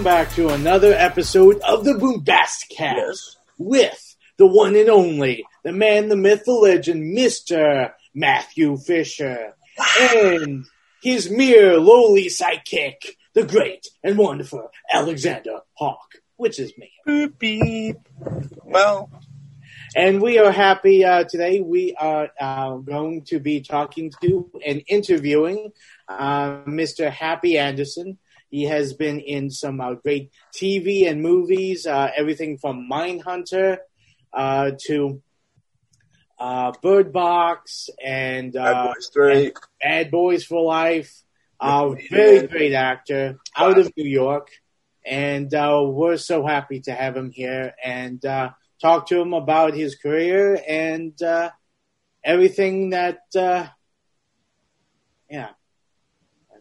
Welcome back to another episode of the Boombasticast Yes. with the one and only, the man, the myth, the legend, Mr. Matthew Fisher, and his mere lowly sidekick, the great and wonderful Alexander Hawk, which is me. Boop, beep. Well, And we are happy uh, today. We are uh, going to be talking to and interviewing uh, Mr. Happy Anderson. He has been in some uh, great TV and movies, uh, everything from Mindhunter uh, to uh, Bird Box and Bad uh, Boys 3. Bad Boys for Life. Uh, very great actor out of New York. And uh, we're so happy to have him here and uh, talk to him about his career and uh, everything that, uh, yeah.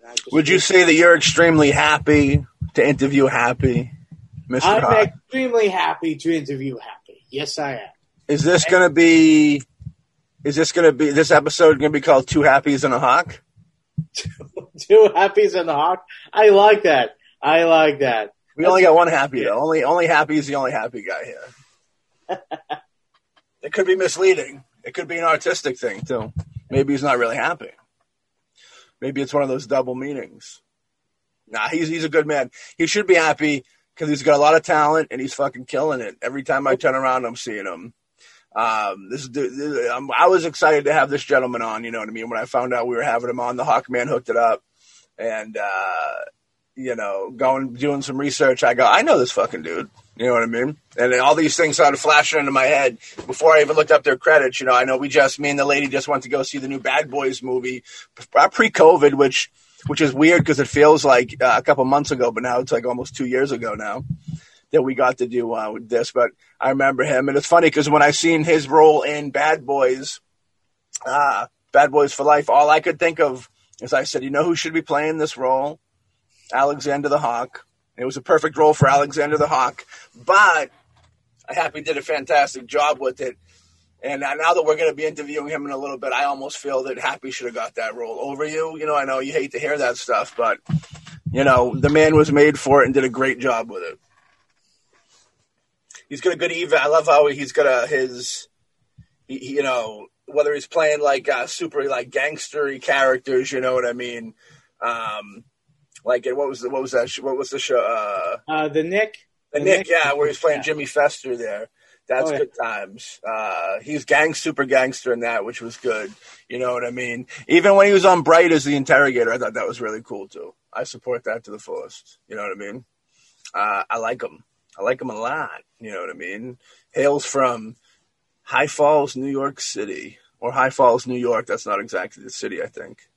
And I just- Would you say that you're extremely happy to interview Happy, Mr. I'm extremely happy to interview Happy. Yes, I am. Is this going to be? Is this going to be? This episode going to be called Two Happies and a Hawk? Two Happies and a Hawk. I like that. I like that. We only got one happy though. Only only happy is the only happy guy here. it could be misleading. It could be an artistic thing too. Maybe he's not really happy. Maybe it's one of those double meanings. Nah, he's he's a good man. He should be happy because he's got a lot of talent and he's fucking killing it. Every time I turn around, I'm seeing him. Um, this, this I was excited to have this gentleman on. You know what I mean? When I found out we were having him on, the Hawkman hooked it up, and uh, you know, going doing some research, I go, I know this fucking dude. You know what I mean? And all these things started flashing into my head before I even looked up their credits. You know, I know we just, me and the lady just went to go see the new Bad Boys movie uh, pre-COVID, which which is weird because it feels like uh, a couple months ago, but now it's like almost two years ago now that we got to do uh, this. But I remember him, and it's funny because when I seen his role in Bad Boys, uh, Bad Boys for Life, all I could think of is I said, you know who should be playing this role? Alexander the Hawk. It was a perfect role for Alexander the Hawk, but happy did a fantastic job with it. And now that we're going to be interviewing him in a little bit, I almost feel that Happy should have got that role over you. You know, I know you hate to hear that stuff, but you know, the man was made for it and did a great job with it. He's got a good eva. I love how he's got a his, he- you know, whether he's playing like uh, super like gangstery characters. You know what I mean? Um, like and what was the what was that? What was the show? Uh, Uh, the Knick. the The Knick, Knick? yeah, where he's playing Yeah. Jimmy Fester there. That's Oh, yeah. good times. Uh, he's gang super gangster in that, which was good. You know what I mean? Even when he was on Bright as the interrogator, I thought that was really cool too. I support that to the fullest. You know what I mean? Uh, I like him. I like him a lot. You know what I mean? Hails from High Falls, New York City, or High Falls, New York. That's not exactly the city, I think.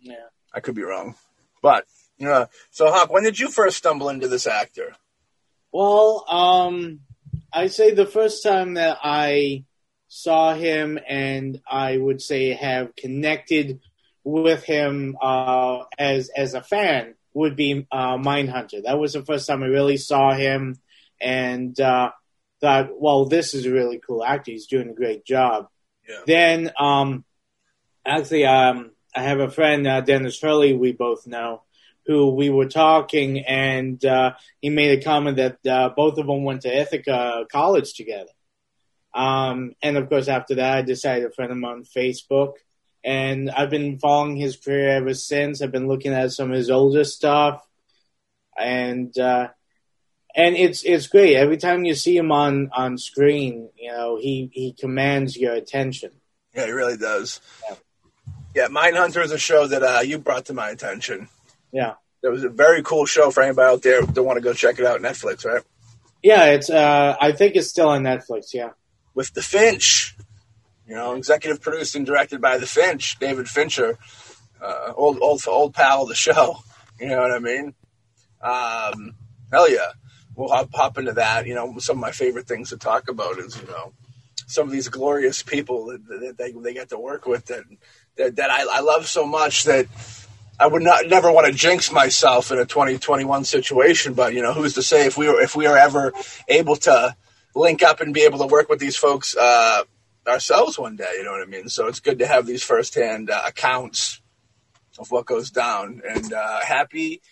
Yeah. I could be wrong, but yeah. So, Hawk, when did you first stumble into this actor? Well, um, I say the first time that I saw him and I would say have connected with him uh, as as a fan would be uh, Mindhunter. That was the first time I really saw him and uh, thought, well, this is a really cool actor. He's doing a great job. Yeah. Then, um, actually, um, I have a friend, uh, Dennis Hurley, we both know, who we were talking, and uh, he made a comment that uh, both of them went to Ithaca College together. Um, and of course, after that, I decided to friend him on Facebook, and I've been following his career ever since. I've been looking at some of his older stuff, and uh, and it's it's great. Every time you see him on on screen, you know he he commands your attention. Yeah, he really does. Yeah. Yeah, Mindhunter is a show that uh, you brought to my attention. Yeah. It was a very cool show for anybody out there that want to go check it out. Netflix, right? Yeah, it's. Uh, I think it's still on Netflix. Yeah. With the Finch, you know, executive produced and directed by the Finch, David Fincher, uh, old old old pal of the show. You know what I mean? Um, hell yeah, we'll hop, hop into that. You know, some of my favorite things to talk about is you know some of these glorious people that, that they they get to work with that that, that I, I love so much that I would not never want to jinx myself in a 2021 situation, but you know, who's to say if we were if we are ever able to link up and be able to work with these folks uh, ourselves one day, you know what I mean? So it's good to have these firsthand uh, accounts of what goes down. And uh, happy,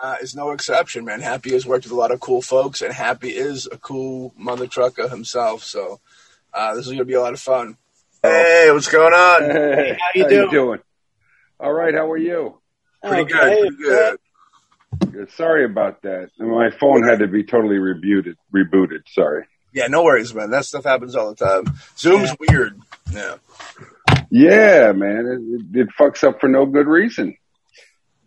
uh, is no exception, man. Happy has worked with a lot of cool folks, and Happy is a cool mother trucker himself. So uh, this is gonna be a lot of fun. Hey, what's going on? Hey, how you doing? doing? All right, how are you? Pretty Okay, good. Pretty good. Good. Sorry about that. My phone had to be totally rebooted. Rebooted. Sorry. Yeah, no worries, man. That stuff happens all the time. Zoom's weird. Yeah, Yeah, man, it, it fucks up for no good reason.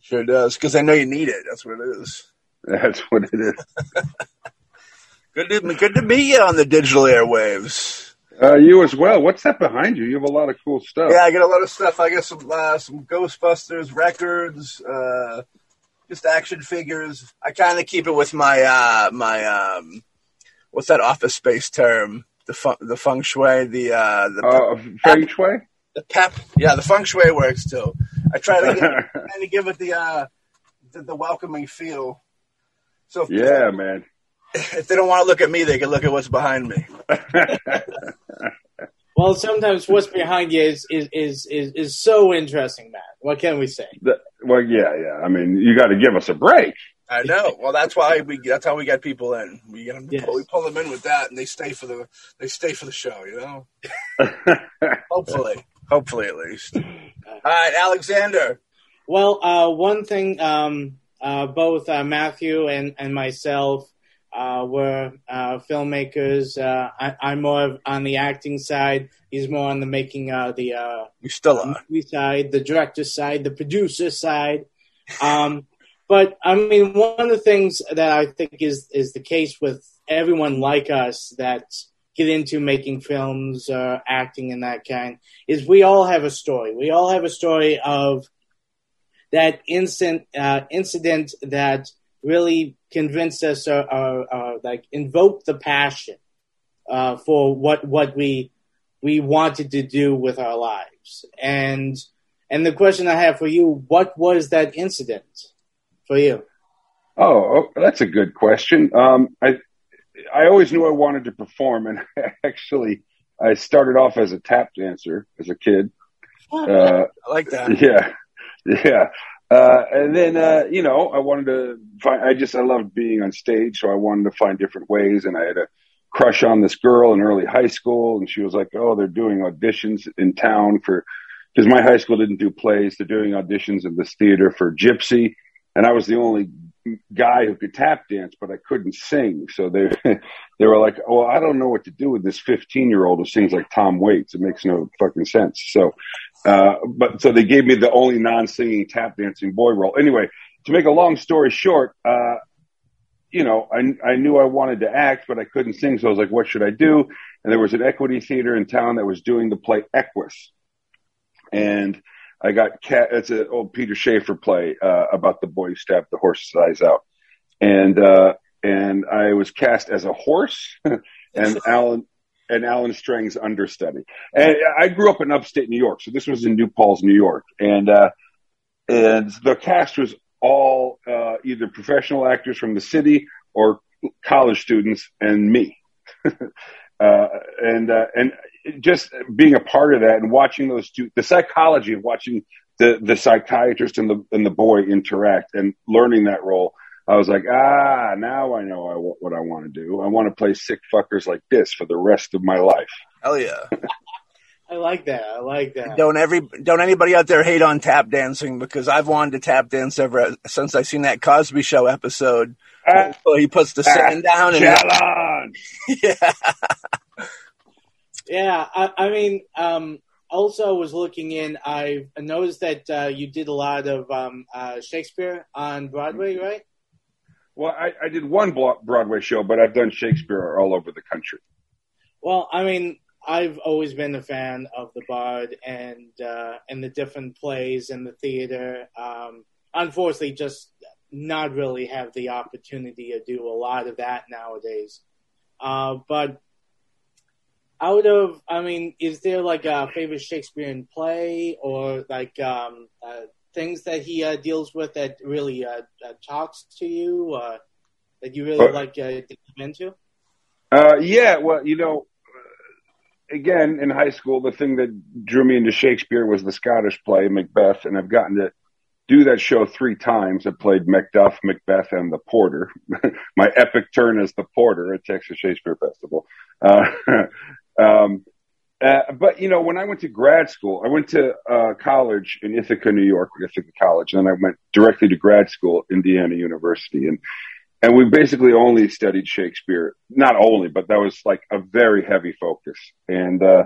sure does. Because I know you need it. That's what it is. That's what it is. Good to good to meet you on the digital airwaves. Uh, you as well. What's that behind you? You have a lot of cool stuff. Yeah, I get a lot of stuff. I get some uh, some Ghostbusters records, uh, just action figures. I kind of keep it with my uh, my um, what's that office space term? The fun, the feng shui, the uh, the Uh, feng shui. the pep. Yeah, the feng shui works too. I try to give, try to give it the, uh, the the welcoming feel. So yeah, man. if they don't want to look at me, they can look at what's behind me. Well, sometimes what's behind you is is is is, is so interesting, Matt. What can we say? The- well, yeah, yeah. I mean, you got to give us a break. I know. Well, that's why we. That's how we get people in. We get them. Yes. We pull them in with that, and they stay for the. They stay for the show. You know. Hopefully. Hopefully, at least. All right, Alexander. Well, uh, one thing, um, uh, both uh, Matthew and, and myself uh, were uh, filmmakers. Uh, I, I'm more of on the acting side. He's more on the making uh, the uh, You still are. movie side, the director side, the producer side. Um, but I mean, one of the things that I think is is the case with everyone like us that get into making films, uh, acting, and that kind is we all have a story. We all have a story of that instant uh, incident that really convinced us or, or, or like invoked the passion uh, for what what we we wanted to do with our lives. And and the question I have for you, what was that incident for you? Oh, oh, that's a good question. Um, I I always knew I wanted to perform, and I actually, I started off as a tap dancer as a kid. Uh, I like that. yeah, yeah. Uh, and then, uh, you know, I wanted to find, I just, I loved being on stage. So I wanted to find different ways. And I had a crush on this girl in early high school. And she was like, Oh, they're doing auditions in town for, cause my high school didn't do plays. They're doing auditions in this theater for Gypsy. And I was the only guy who could tap dance, but I couldn't sing. So they, they were like, well, I don't know what to do with this 15 year old who sings like Tom Waits. It makes no fucking sense. So, uh, but so they gave me the only non-singing tap dancing boy role. Anyway, to make a long story short, uh, you know, I, I knew I wanted to act, but I couldn't sing. So I was like, what should I do? And there was an equity theater in town that was doing the play Equus. And I got cat, it's an old Peter Shaffer play, uh, about the boy who stabbed the horse's eyes out. And, uh, and I was cast as a horse and Alan, and Alan Strang's understudy. And I grew up in upstate New York, so this was in New Paltz, New York, and uh, and the cast was all uh, either professional actors from the city or college students, and me. uh, and uh, and just being a part of that and watching those two, the psychology of watching the the psychiatrist and the and the boy interact and learning that role. I was like, ah, now I know I, what I want to do. I want to play sick fuckers like this for the rest of my life. Hell yeah. I like that. I like that. Don't every don't anybody out there hate on tap dancing because I've wanted to tap dance ever since I seen that Cosby Show episode. So he puts the sand down and challenge. yeah, Yeah, I, I mean, um, also was looking in. I noticed that uh, you did a lot of um, uh, Shakespeare on Broadway, right? Well, I, I did one Broadway show, but I've done Shakespeare all over the country. Well, I mean, I've always been a fan of the Bard and uh, and the different plays and the theater. Um, unfortunately, just not really have the opportunity to do a lot of that nowadays. Uh, but out of, I mean, is there like a favorite Shakespearean play or like um, uh, things that he uh, deals with that really uh, uh, talks to you uh, that you really Uh, like uh, to get into? Uh, yeah, well, you know, again, in high school, the thing that drew me into Shakespeare was the Scottish play, Macbeth, and I've gotten to do that show three times. I played Macduff, Macbeth, and the Porter. My epic turn as the Porter at Texas Shakespeare Festival. Uh, um, uh, but you know, when I went to grad school, I went to uh, college in Ithaca, New York, Ithaca College, and then I went directly to grad school, Indiana University, and and we basically only studied Shakespeare. Not only, but that was like a very heavy focus, and uh,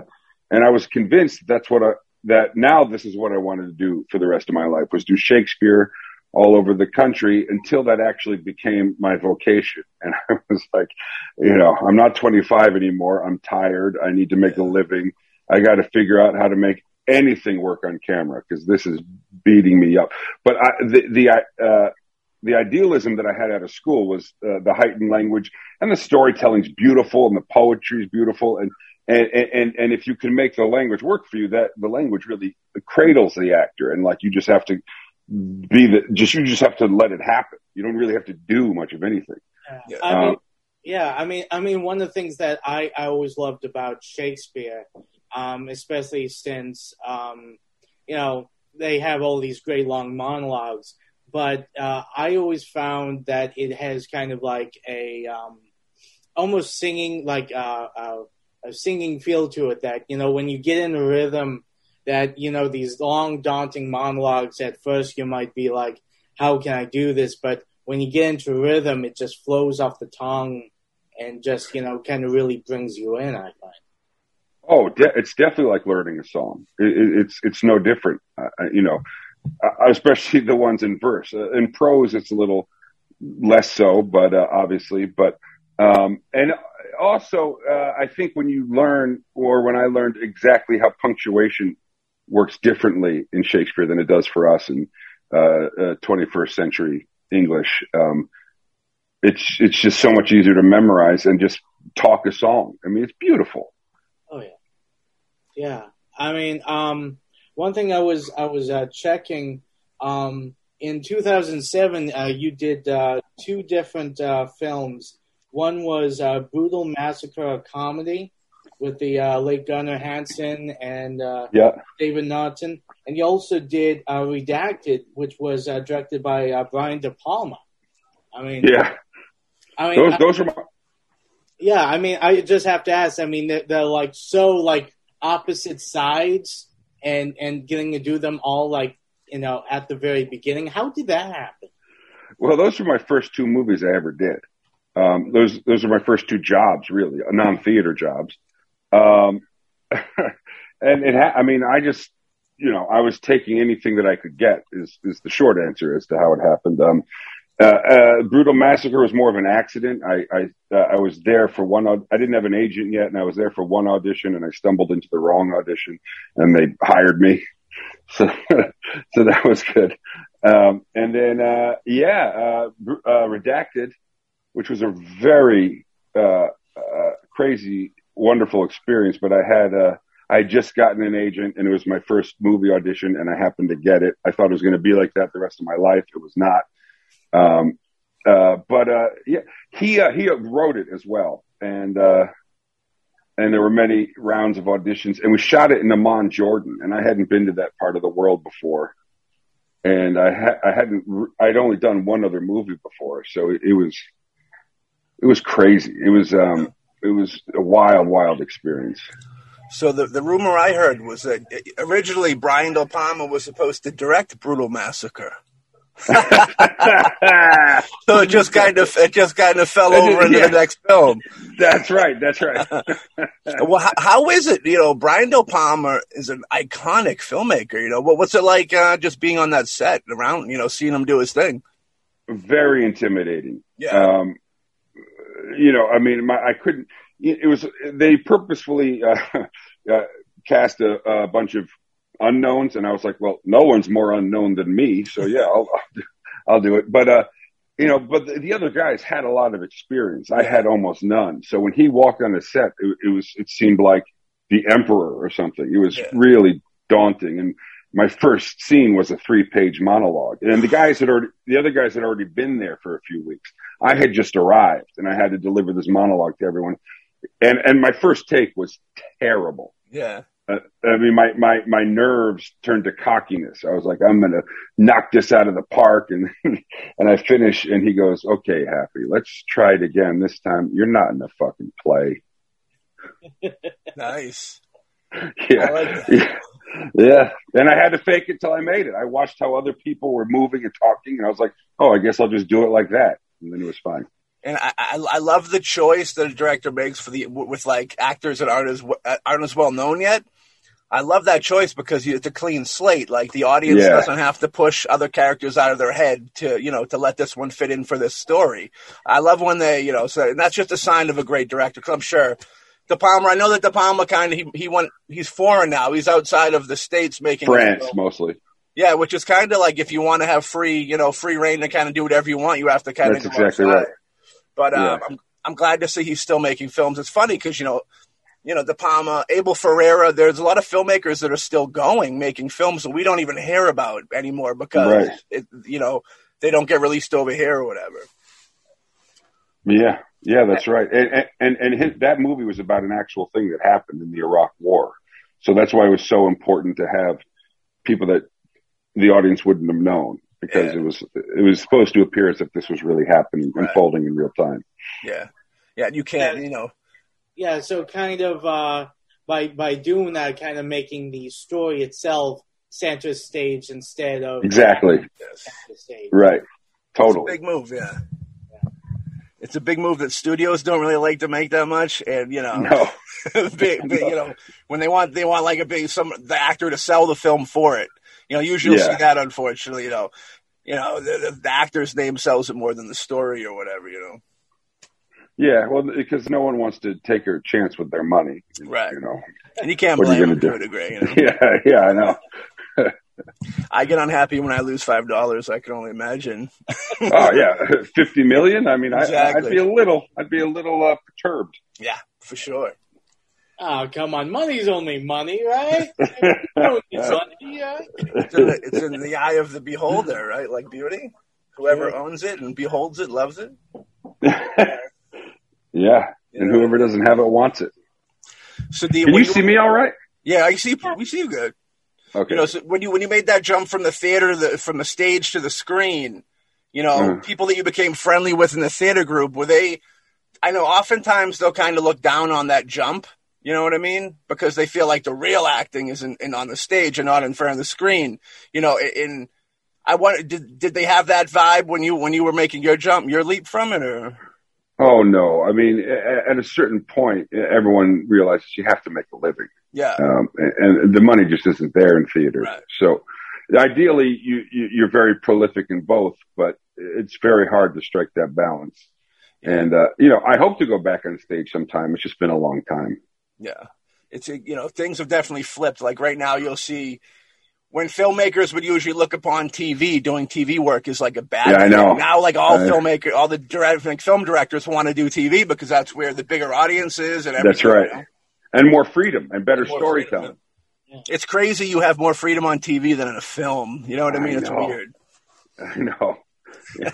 and I was convinced that's what I that now this is what I wanted to do for the rest of my life was do Shakespeare all over the country until that actually became my vocation. And I was like, you know, I'm not 25 anymore. I'm tired. I need to make a living. I got to figure out how to make anything work on camera because this is beating me up. But I, the, the, uh, the idealism that I had out of school was uh, the heightened language and the storytelling's beautiful and the poetry is beautiful. And, and, and, and if you can make the language work for you, that the language really cradles the actor. And like, you just have to be the just you just have to let it happen. You don't really have to do much of anything. Yeah. I um, mean, yeah, I mean, I mean, one of the things that I, I always loved about Shakespeare, um, especially since um, you know they have all these great long monologues, but uh, I always found that it has kind of like a um, almost singing like uh, uh, a singing feel to it. That you know when you get in the rhythm that you know these long daunting monologues at first you might be like how can i do this? But when you get into rhythm it just flows off the tongue and just you know kind of really brings you in i find. Oh de- it's definitely like learning a song. It, it, it's it's no different. Uh, you know especially the ones in verse. Uh, in prose it's a little less so but uh, obviously but um, and also, uh, I think when you learn, or when I learned exactly how punctuation works differently in Shakespeare than it does for us in uh, uh, 21st century English. Um, it's it's just so much easier to memorize and just talk a song. I mean, it's beautiful. Oh yeah, yeah. I mean, um, one thing I was I was uh, checking um, in 2007. Uh, you did uh, two different uh, films. One was Brutal Massacre, a comedy, with the uh, late Gunnar Hansen and uh, yeah. David Naughton, and he also did uh, Redacted, which was uh, directed by uh, Brian De Palma. I mean, yeah, I mean, those those are my. Yeah, I mean, I just have to ask. I mean, they're, they're like so like opposite sides, and and getting to do them all like you know at the very beginning. How did that happen? Well, those were my first two movies I ever did. Um, those those are my first two jobs, really, non theater jobs. Um, and it, ha- I mean, I just, you know, I was taking anything that I could get is, is the short answer as to how it happened. Um, uh, uh, brutal massacre was more of an accident. I, I, uh, I was there for one, I didn't have an agent yet and I was there for one audition and I stumbled into the wrong audition and they hired me. So, so that was good. Um, and then, uh, yeah, uh, uh, redacted, which was a very, crazy wonderful experience, but I had, uh, I had just gotten an agent and it was my first movie audition and I happened to get it. I thought it was going to be like that the rest of my life. It was not. Um, uh, but, uh, yeah, he, uh, he wrote it as well. And, uh, and there were many rounds of auditions and we shot it in Amman, Jordan. And I hadn't been to that part of the world before. And I, ha- I hadn't, I'd only done one other movie before. So it, it was, it was crazy. It was, um, it was a wild, wild experience. So the the rumor I heard was that originally Brian De Palma was supposed to direct Brutal Massacre. so it just kind of it just kind of fell over into yeah. the next film. That's right. That's right. well, how, how is it? You know, Brian De Palma is an iconic filmmaker. You know, what's it like uh, just being on that set around? You know, seeing him do his thing. Very intimidating. Yeah. Um, you know, I mean, my, I couldn't. It was they purposefully uh, uh, cast a, a, bunch of unknowns, and I was like, well, no one's more unknown than me, so yeah, I'll I'll do it. But uh, you know, but the, the, other guys had a lot of experience. I had almost none. So when he walked on the set, it, it was it seemed like the emperor or something. It was yeah. really daunting and my first scene was a three page monologue. And the guys had already, the other guys had already been there for a few weeks. I had just arrived and I had to deliver this monologue to everyone. And, and my first take was terrible. Yeah. uh, I mean, my, my, my nerves turned to cockiness. I was like, I'm going to knock this out of the park. And, and I finish and he goes, okay, happy. Let's try it again. This time you're not in the fucking play. nice. Yeah. Like yeah. Yeah. And I had to fake it till I made it. I watched how other people were moving and talking and I was like, oh, I guess I'll just do it like that. And then it was fine and I, I, I love the choice that a director makes for the with like actors that aren't as aren't as well known yet. I love that choice because it's a clean slate. Like the audience yeah. doesn't have to push other characters out of their head to you know to let this one fit in for this story. I love when they you know so and that's just a sign of a great director. Because I'm sure De Palma. I know that De Palma kind of he he went he's foreign now. He's outside of the states making France mostly. Yeah, which is kind of like if you want to have free, you know, free reign to kind of do whatever you want, you have to kind of. That's exactly right. But um, yeah. I'm I'm glad to see he's still making films. It's funny because you know, you know, De Palma, Abel Ferrara. There's a lot of filmmakers that are still going making films that we don't even hear about anymore because right. it, you know they don't get released over here or whatever. Yeah, yeah, that's right. And and and his, that movie was about an actual thing that happened in the Iraq War, so that's why it was so important to have people that the audience wouldn't have known because yeah. it was it was supposed to appear as if this was really happening, right. unfolding in real time. Yeah, yeah, you can't, you know. Yeah, so kind of uh, by by doing that, kind of making the story itself center stage instead of exactly right. Totally, big move. Yeah. It's a big move that studios don't really like to make that much, and you know, no. big, big, you know, when they want they want like a big some the actor to sell the film for it, you know, usually yeah. see that, unfortunately, you know, you know, the, the, actor's name sells it more than the story or whatever, you know. Yeah, well, because no one wants to take a chance with their money, right? You know, and you can't blame them to a degree. You know? yeah, yeah, I know. I get unhappy when I lose five dollars. I can only imagine. oh yeah, fifty million. I mean, exactly. I, would be a little, I'd be a little uh, perturbed. Yeah, for sure. Oh, come on. Money's only money, right? money, yeah. it's, in the, it's in the eye of the beholder, right? Like beauty. Whoever owns it and beholds it loves it. yeah. And whoever doesn't have it wants it. So the, Can you, you see me all right? Yeah, I see. We see you good. Okay. You know, so when you when you made that jump from the theater, the, from the stage to the screen, you know, mm. people that you became friendly with in the theater group, were they? I know oftentimes they'll kind of look down on that jump you know what I mean? Because they feel like the real acting is in, in on the stage and not in front of the screen. You know, in I want did did they have that vibe when you when you were making your jump, your leap from it, or? Oh no! I mean, at a certain point, everyone realizes you have to make a living. Yeah. Um, and, the money just isn't there in theater. Right. So, ideally, you, you are very prolific in both, but it's very hard to strike that balance. And uh, you know, I hope to go back on stage sometime. It's just been a long time. Yeah. It's, a, you know, things have definitely flipped. Like right now, you'll see when filmmakers would usually look upon TV, doing TV work is like a bad yeah, thing. I know. Now, like all uh, filmmakers, all the direct, like film directors want to do TV because that's where the bigger audience is and everything. That's right. You know? And more freedom and better more storytelling. Yeah. It's crazy you have more freedom on TV than in a film. You know what I mean? I it's weird. I know.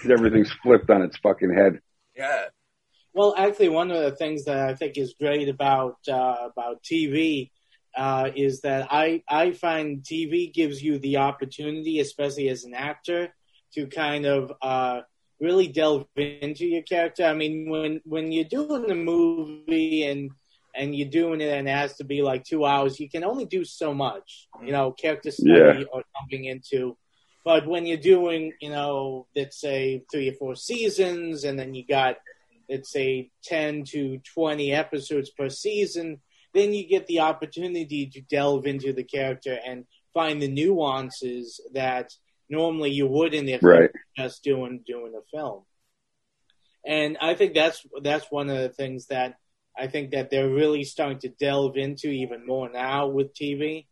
Everything's flipped on its fucking head. Yeah. Well, actually, one of the things that I think is great about uh, about TV uh, is that I I find TV gives you the opportunity, especially as an actor, to kind of uh, really delve into your character. I mean, when when you're doing a movie and and you're doing it and it has to be like two hours, you can only do so much, you know, character study yeah. or jumping into. But when you're doing, you know, let's say three or four seasons, and then you got let's say 10 to 20 episodes per season, then you get the opportunity to delve into the character and find the nuances that normally you wouldn't if right. you just doing doing a film. And I think that's that's one of the things that I think that they're really starting to delve into even more now with TV.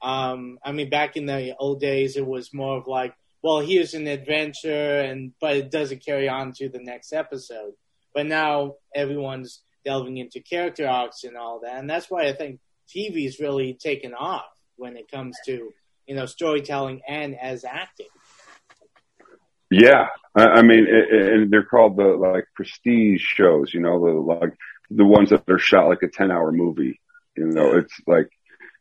Um, I mean, back in the old days, it was more of like, well, here's an adventure, and but it doesn't carry on to the next episode. But now everyone's delving into character arcs and all that, and that's why I think TV's really taken off when it comes to you know storytelling and as acting. Yeah, I mean, and they're called the like prestige shows. You know, the like the ones that are shot like a ten-hour movie. You know, it's like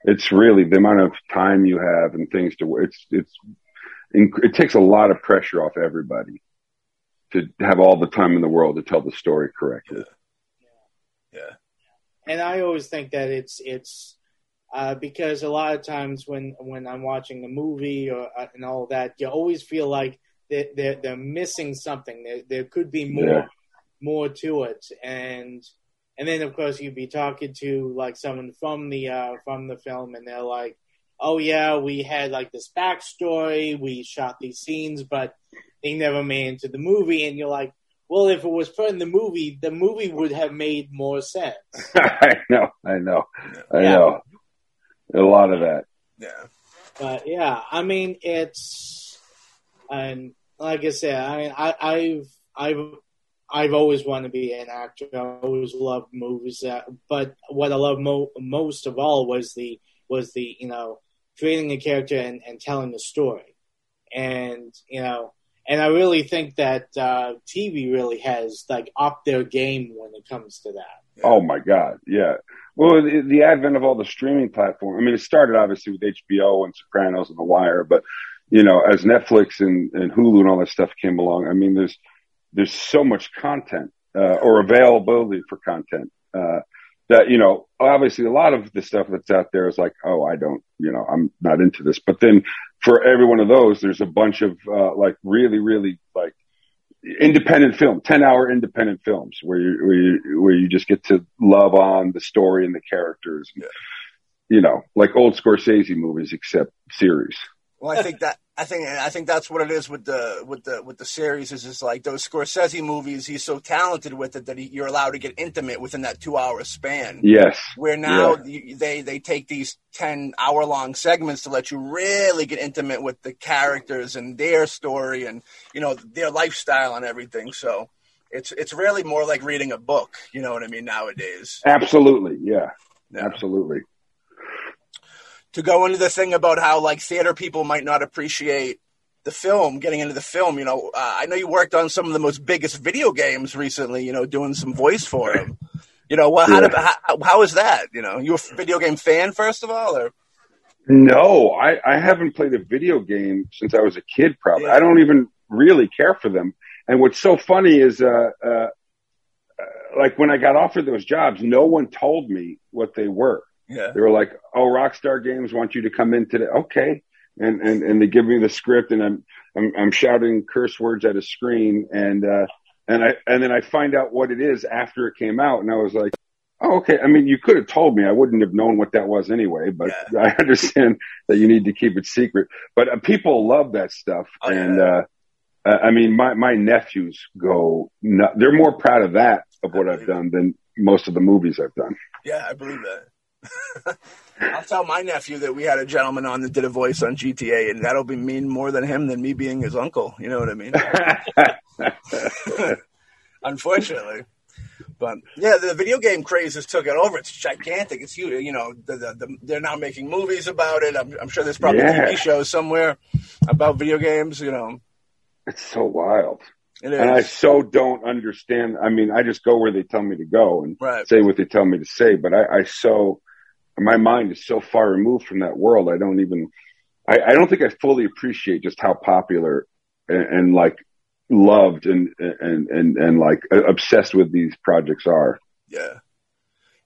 It's really the amount of time you have and things to. It's it's it takes a lot of pressure off everybody to have all the time in the world to tell the story correctly. Yeah. yeah. And I always think that it's it's uh, because a lot of times when when I'm watching a movie or uh, and all that, you always feel like they're they're, they're missing something. There there could be more yeah. more to it, and and then of course you'd be talking to like someone from the uh, from the film, and they're like, "Oh yeah, we had like this backstory, we shot these scenes, but they never made into the movie." And you're like, "Well, if it was put in the movie, the movie would have made more sense." I know, I know, I yeah. know. A lot of that. Yeah. But yeah, I mean, it's and like I said, I mean, I, I've I've I've always wanted to be an actor. I always loved movies. That, but what I love mo- most of all was the was the you know creating a character and, and telling a story, and you know, and I really think that uh, TV really has like upped their game when it comes to that. Oh my God, yeah. Well, the, the advent of all the streaming platforms. I mean, it started obviously with HBO and Sopranos and The Wire, but you know, as Netflix and, and Hulu and all that stuff came along, I mean, there's there's so much content uh, or availability for content uh, that you know obviously a lot of the stuff that's out there is like oh i don't you know i'm not into this. But then for every one of those there's a bunch of uh, like really really like independent film 10 hour independent films where you, where you where you just get to love on the story and the characters. Yeah. you know like old scorsese movies except series. Well, I think that I think I think that's what it is with the with the with the series is just like those Scorsese movies. He's so talented with it that he, you're allowed to get intimate within that two hour span. Yes. Where now yeah. they they take these ten hour long segments to let you really get intimate with the characters and their story and you know their lifestyle and everything. So it's it's really more like reading a book. You know what I mean nowadays. Absolutely. Yeah. yeah. Absolutely to go into the thing about how like theater people might not appreciate the film, getting into the film. You know, uh, I know you worked on some of the most biggest video games recently. You know, doing some voice for them. You know, well, how, yeah. did, how, how is that? You know, you're a video game fan first of all, or? No, I, I haven't played a video game since I was a kid. Probably, yeah. I don't even really care for them. And what's so funny is, uh, uh, uh, like when I got offered those jobs, no one told me what they were. Yeah. They were like, "Oh, Rockstar Games want you to come in today." Okay, and and and they give me the script, and I'm I'm, I'm shouting curse words at a screen, and uh, and I and then I find out what it is after it came out, and I was like, "Oh, okay." I mean, you could have told me; I wouldn't have known what that was anyway. But yeah. I understand that you need to keep it secret. But uh, people love that stuff, oh, and yeah. uh, I mean, my my nephews go, they're more proud of that of what I've done than most of the movies I've done. Yeah, I believe that. I'll tell my nephew that we had a gentleman on that did a voice on GTA, and that'll be mean more than him than me being his uncle. You know what I mean? Unfortunately. But yeah, the video game craze has took it over. It's gigantic. It's huge. You know, the, the, the, they're now making movies about it. I'm, I'm sure there's probably yeah. TV shows somewhere about video games. You know, it's so wild. And I so don't understand. I mean, I just go where they tell me to go and right. say what they tell me to say. But I, I so my mind is so far removed from that world. I don't even, I, I don't think I fully appreciate just how popular and, and like loved and, and, and, and like obsessed with these projects are. Yeah.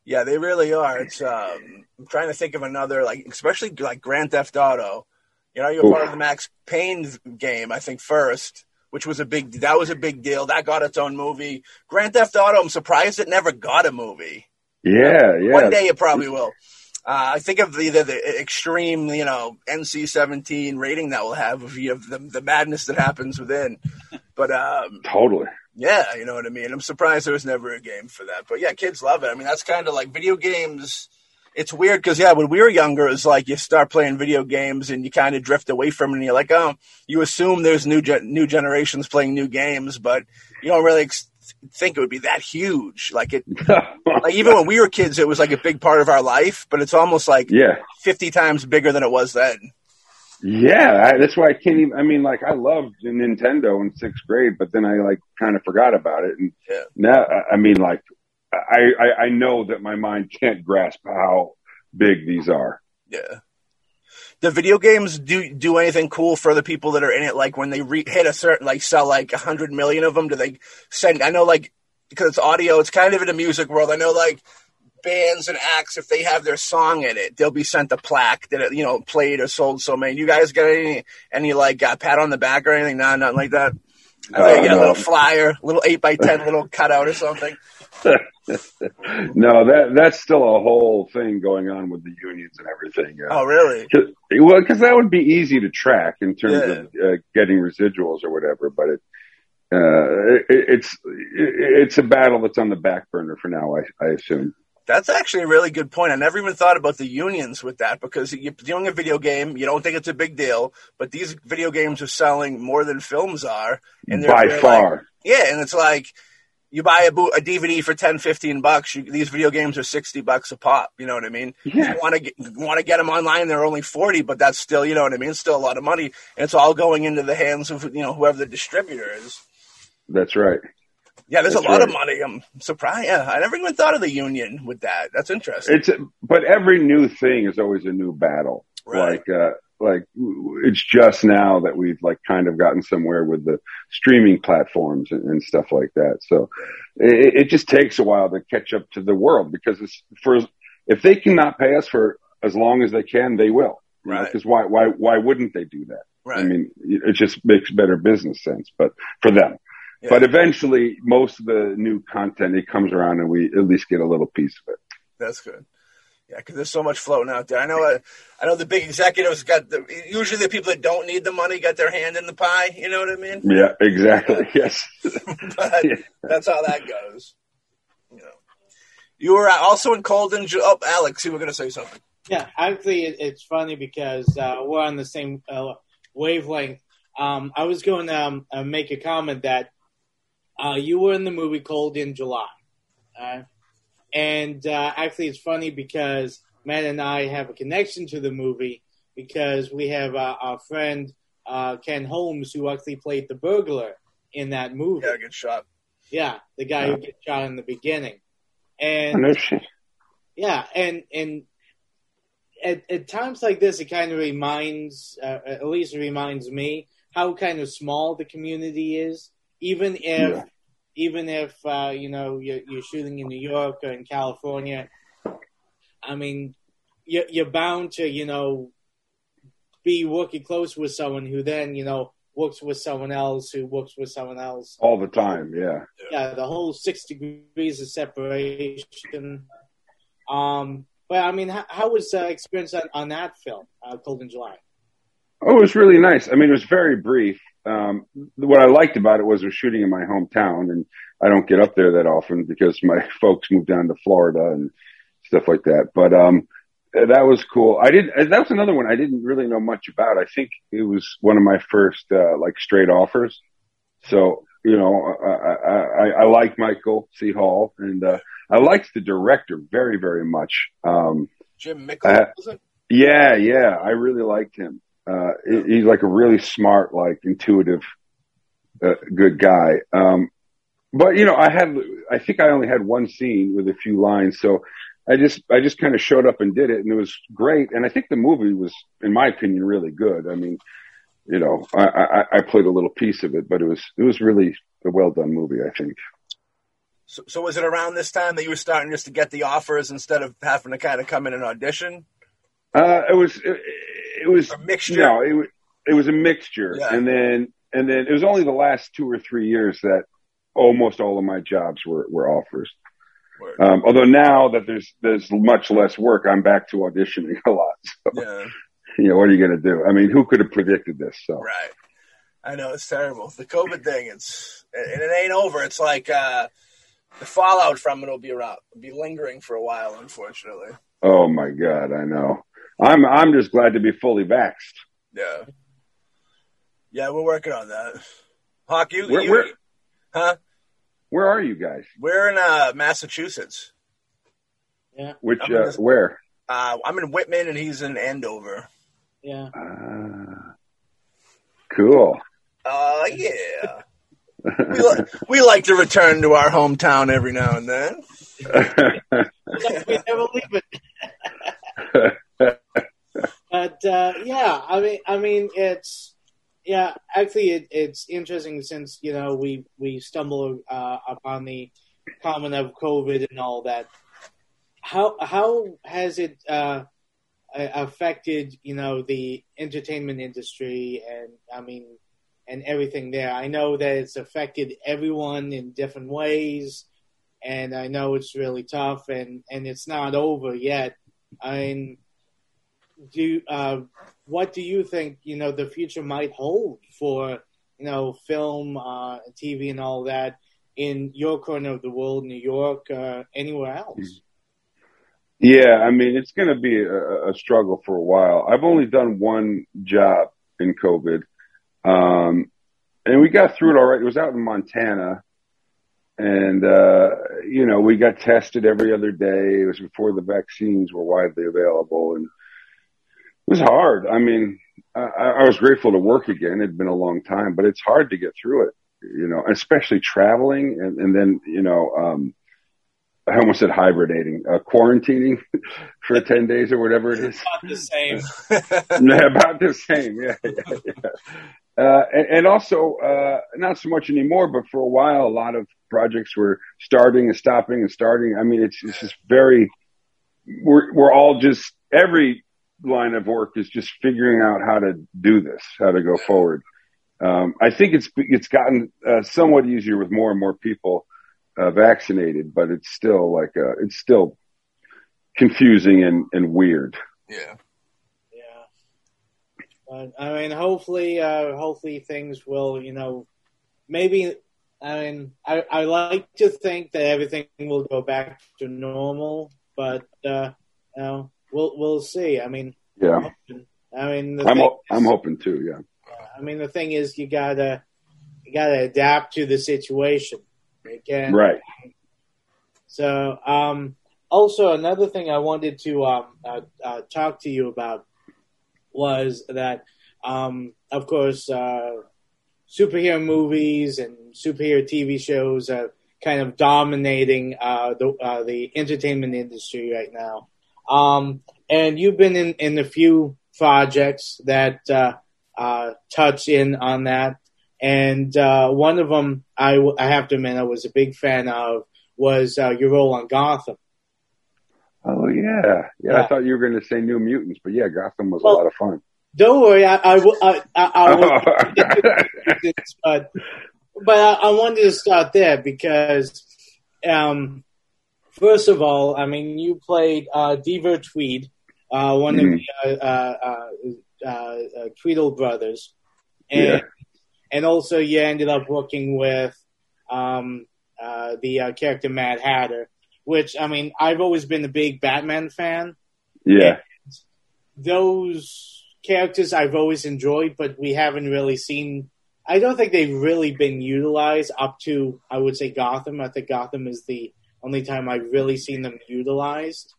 Yeah, they really are. It's, um, I'm trying to think of another, like, especially like Grand Theft Auto. You know, you're Oof. part of the Max Payne game, I think, first, which was a big, that was a big deal. That got its own movie. Grand Theft Auto, I'm surprised it never got a movie. Yeah, yeah. One day it probably will. Uh, I think of the, the, the extreme, you know, NC-17 rating that we'll have of you the, the madness that happens within. But um, totally, yeah, you know what I mean. I'm surprised there was never a game for that. But yeah, kids love it. I mean, that's kind of like video games. It's weird because yeah, when we were younger, it's like you start playing video games and you kind of drift away from it. and You're like, oh, you assume there's new ge- new generations playing new games, but you don't really ex- think it would be that huge. Like it, like even when we were kids, it was like a big part of our life, but it's almost like yeah. 50 times bigger than it was then. Yeah, I, that's why I can't even. I mean, like I loved Nintendo in sixth grade, but then I like kind of forgot about it. And yeah. now, I mean, like I, I I know that my mind can't grasp how big these are. Yeah. The video games do do anything cool for the people that are in it? Like when they re- hit a certain, like sell like a hundred million of them, do they send? I know, like because it's audio, it's kind of in the music world. I know, like bands and acts, if they have their song in it, they'll be sent a plaque that it, you know played or sold so many. You guys got any any like uh, pat on the back or anything? No, nothing like that. I you get a little flyer, little eight by ten, little cutout or something. no, that that's still a whole thing going on with the unions and everything. Uh, Oh, really? Cause, well, because that would be easy to track in terms Yeah. of uh, getting residuals or whatever, but it, uh, it, it's it, it's a battle that's on the back burner for now. I, I assume. That's actually a really good point. I never even thought about the unions with that because you're doing a video game, you don't think it's a big deal, but these video games are selling more than films are. And they're- By far, like- yeah, and it's like you buy a, boot, a DVD for 10, 15 bucks. You, these video games are 60 bucks a pop. You know what I mean? Yeah. You want to get, want to get them online. They're only 40, but that's still, you know what I mean? It's still a lot of money. And it's all going into the hands of, you know, whoever the distributor is. that's right. Yeah, there's That's a lot of money. I'm surprised. Yeah, I never even thought of the union with that. That's interesting. It's but every new thing is always a new battle. Right. Like uh, like it's just now that we've like kind of gotten somewhere with the streaming platforms and, and stuff like that. So it, it just takes a while to catch up to the world because it's for if they cannot pay us for as long as they can, they will. Right. Because why why why wouldn't they do that? right. I mean, it just makes better business sense, but for them. Yeah. But eventually, most of the new content it comes around, and we at least get a little piece of it. That's good. Yeah, because there's so much floating out there. I know. Uh, I know the big executives got the. Usually, the people that don't need the money got their hand in the pie. You know what I mean? Yeah, exactly. Yes. But Yeah. that's how that goes. You know. You were uh, also in Cold in. Ju- Oh, Alex, you were going to say something. Yeah, actually, it's funny because uh, we're on the same uh, wavelength. Um, I was going to um, uh, make a comment that uh, you were in the movie Cold in July. And uh, actually, it's funny because Matt and I have a connection to the movie because we have uh, our friend uh, Ken Holmes who actually played the burglar in that movie. Yeah, good shot. Yeah, the guy who gets shot in the beginning. And yeah, and and at, at times like this, it kind of reminds, uh, at least it reminds me, how kind of small the community is. Even if, Yeah. Even if uh, you know you're, you're shooting in New York or in California, I mean, you're, you're bound to you know be working close with someone who then you know works with someone else who works with someone else all the time. Yeah. yeah, the whole six degrees of separation. Um, but I mean, how, how was uh, experience on, on that film, uh, Cold in July? Oh, it was really nice. I mean, it was very brief. Um, what I liked about it was was shooting in my hometown, and I don't get up there that often because my folks moved down to Florida and stuff like that. But um, that was cool. I didn't. That was another one I didn't really know much about. I think it was one of my first uh, like straight offers. So you know, I, I, I, I like Michael C. Hall, and uh, I liked the director very, very much. Um, Jim Mickle, ha- was it? yeah, yeah, I really liked him. Uh, he- he's like a really smart, like intuitive, uh, good guy. Um, but you know, I had, I think I only had one scene with a few lines, so I just, I just kind of showed up and did it, and it was great. And I think the movie was, in my opinion, really good. I mean, you know, I, I, I played a little piece of it, but it was, it was really a well done movie. I think. So, so was it around this time that you were starting just to get the offers instead of having to kind of come in and audition? Uh, it was, it, it was A mixture? No, it was it was a mixture, Yeah. and then and then it was only the last two or three years that almost all of my jobs were were offers. Um, although now that there's there's much less work, I'm back to auditioning a lot. So, Yeah, you know, what are you going to do? I mean, who could have predicted this? So right. I know it's terrible. The COVID thing, it's and it ain't over. It's like uh, the fallout from it will be around, be lingering for a while, unfortunately. oh my god, I know. I'm I'm just glad to be fully vaxxed. Yeah, yeah, we're working on that. Hawk, you, Where- you where- huh? Where are you guys? We're in uh, Massachusetts. Yeah, Which uh, this- where? Uh, I'm in Whitman, and he's in Andover. yeah. Uh, cool. Uh, yeah. we, li- we like to return to our hometown every now and then. we never leave it. but uh, yeah, I mean, I mean, it's yeah. Actually, it, it's interesting since you know we we stumble uh, upon the comment of COVID and all that. How how has it uh, affected you know the entertainment industry and I mean and everything there? I know that it's affected everyone in different ways, and I know it's really tough and and it's not over yet. I mean do uh, what do you think you know the future might hold for you know film, uh, TV, and all that in your corner of the world, New York, uh, anywhere else? Yeah, I mean it's going to be a, a, struggle for a while. I've only done one job in COVID, um, and we got through it all right. It was out in Montana. And, uh, you know, we got tested every other day. It was before the vaccines were widely available. And it was hard. I mean, I, I was grateful to work again. It'd been a long time, but it's hard to get through it, you know, especially traveling and, and then, you know, um, I almost said hibernating, uh, quarantining for 10 days or whatever it is. About the same. yeah, about the same. Yeah. yeah, yeah. Uh, and, and, also, uh, not so much anymore, but for a while, a lot of projects were starting and stopping and starting. I mean, it's, it's just very, we're, we're all just, every line of work is just figuring out how to do this, how to go forward. Um, I think it's it's gotten uh, somewhat easier with more and more people uh, vaccinated, but it's still like uh, it's still confusing and, and weird. Yeah. But I mean, hopefully, uh, hopefully things will, you know, maybe. I mean, I, I like to think that everything will go back to normal, but uh, you know, we'll we'll see. I mean, yeah. I mean, I'm ho- I'm hoping too. Yeah. I mean, the thing is, you gotta you gotta adapt to the situation. Again, right. So, um, also another thing I wanted to um, uh, uh, talk to you about was that, um, of course, uh, superhero movies and superhero TV shows are kind of dominating uh, the uh, the entertainment industry right now. Um, and you've been in, in a few projects that uh, uh, touch in on that. And uh, one of them, I, have to admit, I was a big fan of was your role on Gotham. Yeah. yeah, yeah. I thought you were going to say New Mutants, but yeah, Gotham was well, a lot of fun. Don't worry, I, I, I, I, I will, but but I, wanted to start there because um, first of all, I mean, you played uh, Deaver Tweed, uh, one mm-hmm. of the uh, uh, uh, uh, Tweedle brothers, and yeah. and also you ended up working with um, the character Mad Hatter, which I mean, I've always been a big Batman fan. Yeah, those characters I've always enjoyed, but we haven't really seen. I don't think they've really been utilized up to I would say Gotham. I think Gotham is the only time I've really seen them utilized.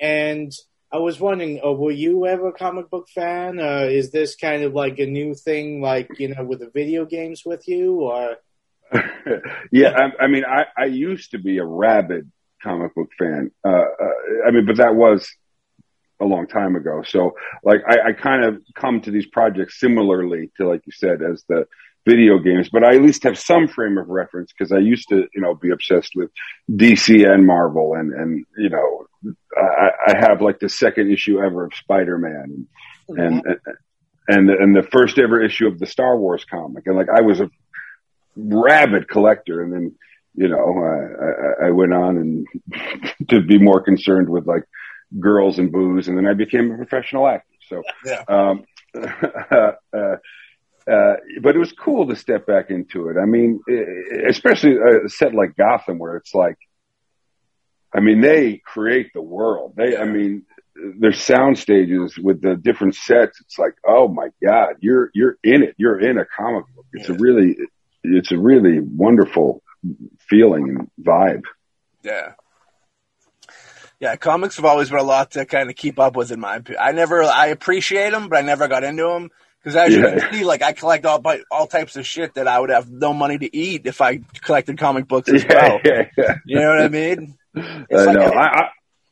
And I was wondering, uh, were you ever a comic book fan? Uh, is this kind of like a new thing, like you know, with the video games with you, or? yeah, I, I, mean, I, I used to be a rabid comic book fan. Uh, uh, I mean, but that was a long time ago. So, like, I, I kind of come to these projects similarly to, like you said, as the video games, but I at least have some frame of reference because I used to, you know, be obsessed with DC and Marvel and, and, you know, I, I have like the second issue ever of Spider-Man and, and, and, and the first ever issue of the Star Wars comic. And like, I was a rabid collector and then, you know, I, I, I went on and to be more concerned with like girls and booze. And then I became a professional actor. So, yeah. um, uh, uh, but it was cool to step back into it. I mean, especially a set like Gotham, where it's like, I mean, they create the world. They, I mean, there's sound stages with the different sets. It's like, oh my god, you're you're in it. You're in a comic book. It's yeah. a really, it's a really wonderful feeling and vibe. Yeah. Yeah, comics have always been a lot to kind of keep up with in my opinion. I never, I appreciate them, but I never got into them because as yeah. you can see, like I collect all all types of shit that I would have no money to eat if I collected comic books as yeah, well. Yeah. You know what I mean? It's I like know. A, I,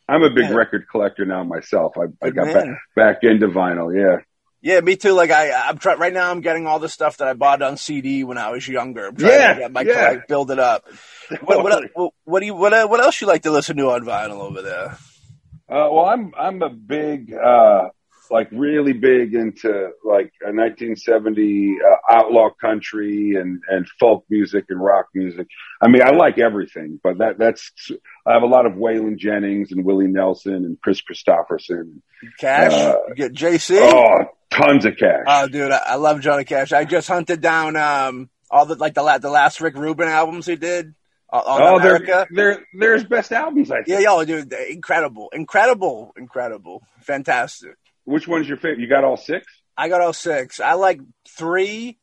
I'm a big record collector now myself. I, I got man. back, back into vinyl. Yeah. Yeah, me too. Like I, I'm trying right now. I'm getting all the stuff that I bought on CD when I was younger. I'm trying Yeah, to get my yeah. collect, build it up. What, what, what, what do you what, uh, what else you like to listen to on vinyl over there? Uh, well, I'm I'm a big, uh, like really big into like a 1970 uh, outlaw country and and folk music and rock music. I mean, I like everything, but that that's I have a lot of Waylon Jennings and Willie Nelson and Kris Kristofferson. Cash, Uh, you get JC. Oh, tons of cash. Oh, dude, I, I love Johnny Cash. I just hunted down um all the like the la- the last Rick Rubin albums he did uh, on oh, America. they're they're they're his best albums. I think. Yeah, yo, dude, incredible, incredible, incredible, fantastic. Which one's your favorite? You got all six? I got all six. I like three,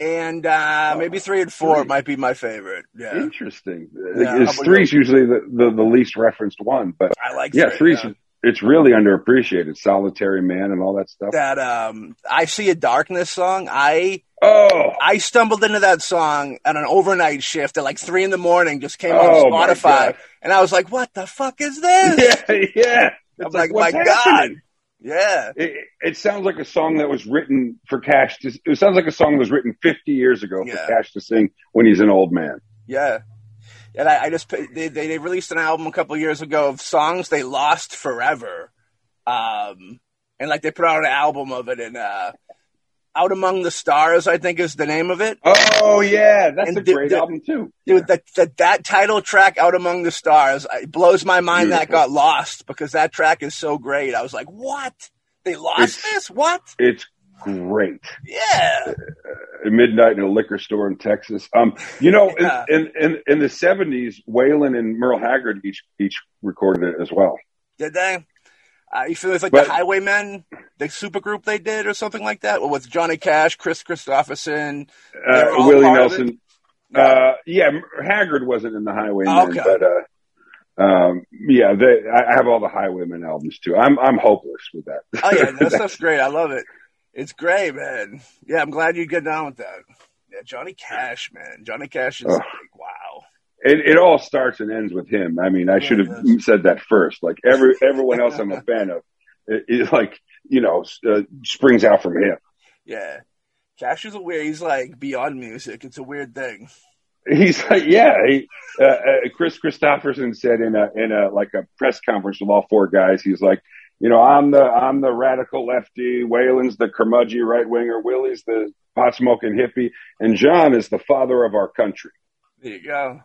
and uh maybe three and four Three. might be my favorite. Yeah, Interesting. Yeah, how It's about three's usually the, the the least referenced one, but I like yeah, three. three's yeah. it's really underappreciated. Solitary Man and all that stuff. That um, I see a darkness song. I oh, I stumbled into that song on an overnight shift at like three in the morning. Just came Oh, on Spotify, and I was like, "What the fuck is this?" yeah, yeah. I'm It's like, what's "My God, happening? Yeah." It, it sounds like a song that was written for Cash. To, it sounds like a song that was written 50 years ago Yeah. for Cash to sing when he's an old man. Yeah. And I, I just they, they they released an album a couple years ago of songs they lost forever, um, and like they put out an album of it and uh, out among the stars I think is the name of it. Oh yeah, that's And a the- great the- album too. Dude, that, that that title track out among the stars it blows my mind that got lost because that track is so great. I was like, what? They lost It's- this? What? It's great. Yeah. At midnight in a liquor store in Texas. Um, you know, in- in, in in the 70s, Waylon and Merle Haggard each each recorded it as well. Did they? Uh, you feel it's like But- the Highwaymen, the supergroup they did, or something like that, with Johnny Cash, Kris Kristofferson. Uh, Willie? Nelson. Uh, yeah, Haggard wasn't in the Highwaymen, okay. but uh, um, yeah, they, I have all the Highwaymen albums too. I'm I'm hopeless with that. Oh yeah, that stuff's great. I love it. It's great, man. Yeah, I'm glad you get down with that. Yeah, Johnny Cash, man. Johnny Cash is. It, it all starts and ends with him. I mean, I should have said that first. Like every everyone else, I'm a fan of. It, it like you know uh, springs out from him. Yeah. Cash is a weird. He's like beyond music. It's a weird thing. He's like, yeah. He, uh, uh, Kris Kristofferson said in a in a like a press conference with all four guys, he's like, you know, I'm the I'm the radical lefty, Waylon's the curmudgeon right winger, Willie's the pot smoking hippie, and John is the father of our country. There you go.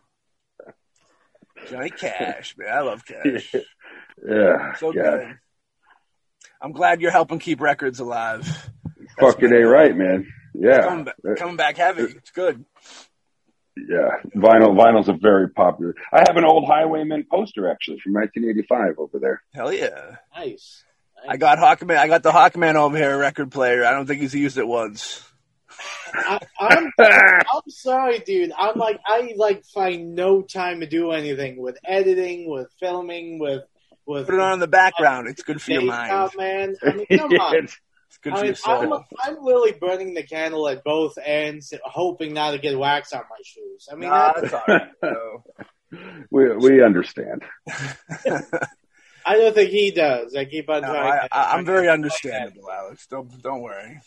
Johnny Cash, man. I love Cash. Yeah, So God. good. I'm glad you're helping keep records alive. fucking a right, man. Yeah, Coming, back, uh, coming back heavy. Uh, it's good. yeah. Vinyl vinyl's a very popular. I have an old Highwayman poster actually from 1985 over there. Hell yeah. Nice. I got Hawkman. I got the Hawkman over here, record player. I don't think he's used it once. I, I'm I'm sorry, dude. I'm like I like find no time to do anything with editing, with filming, with with Put it on in the background. It's good for your mind. makeup, man. I mean, come on. It's- It's good I for mean, your I'm, soul. I'm literally burning the candle at both ends, hoping not to get wax on my shoes. I mean, Nah, that, that's all right. though. we we understand. I don't think he does. I keep on No, trying. I, I, I'm very understandable, Alex. Don't don't worry.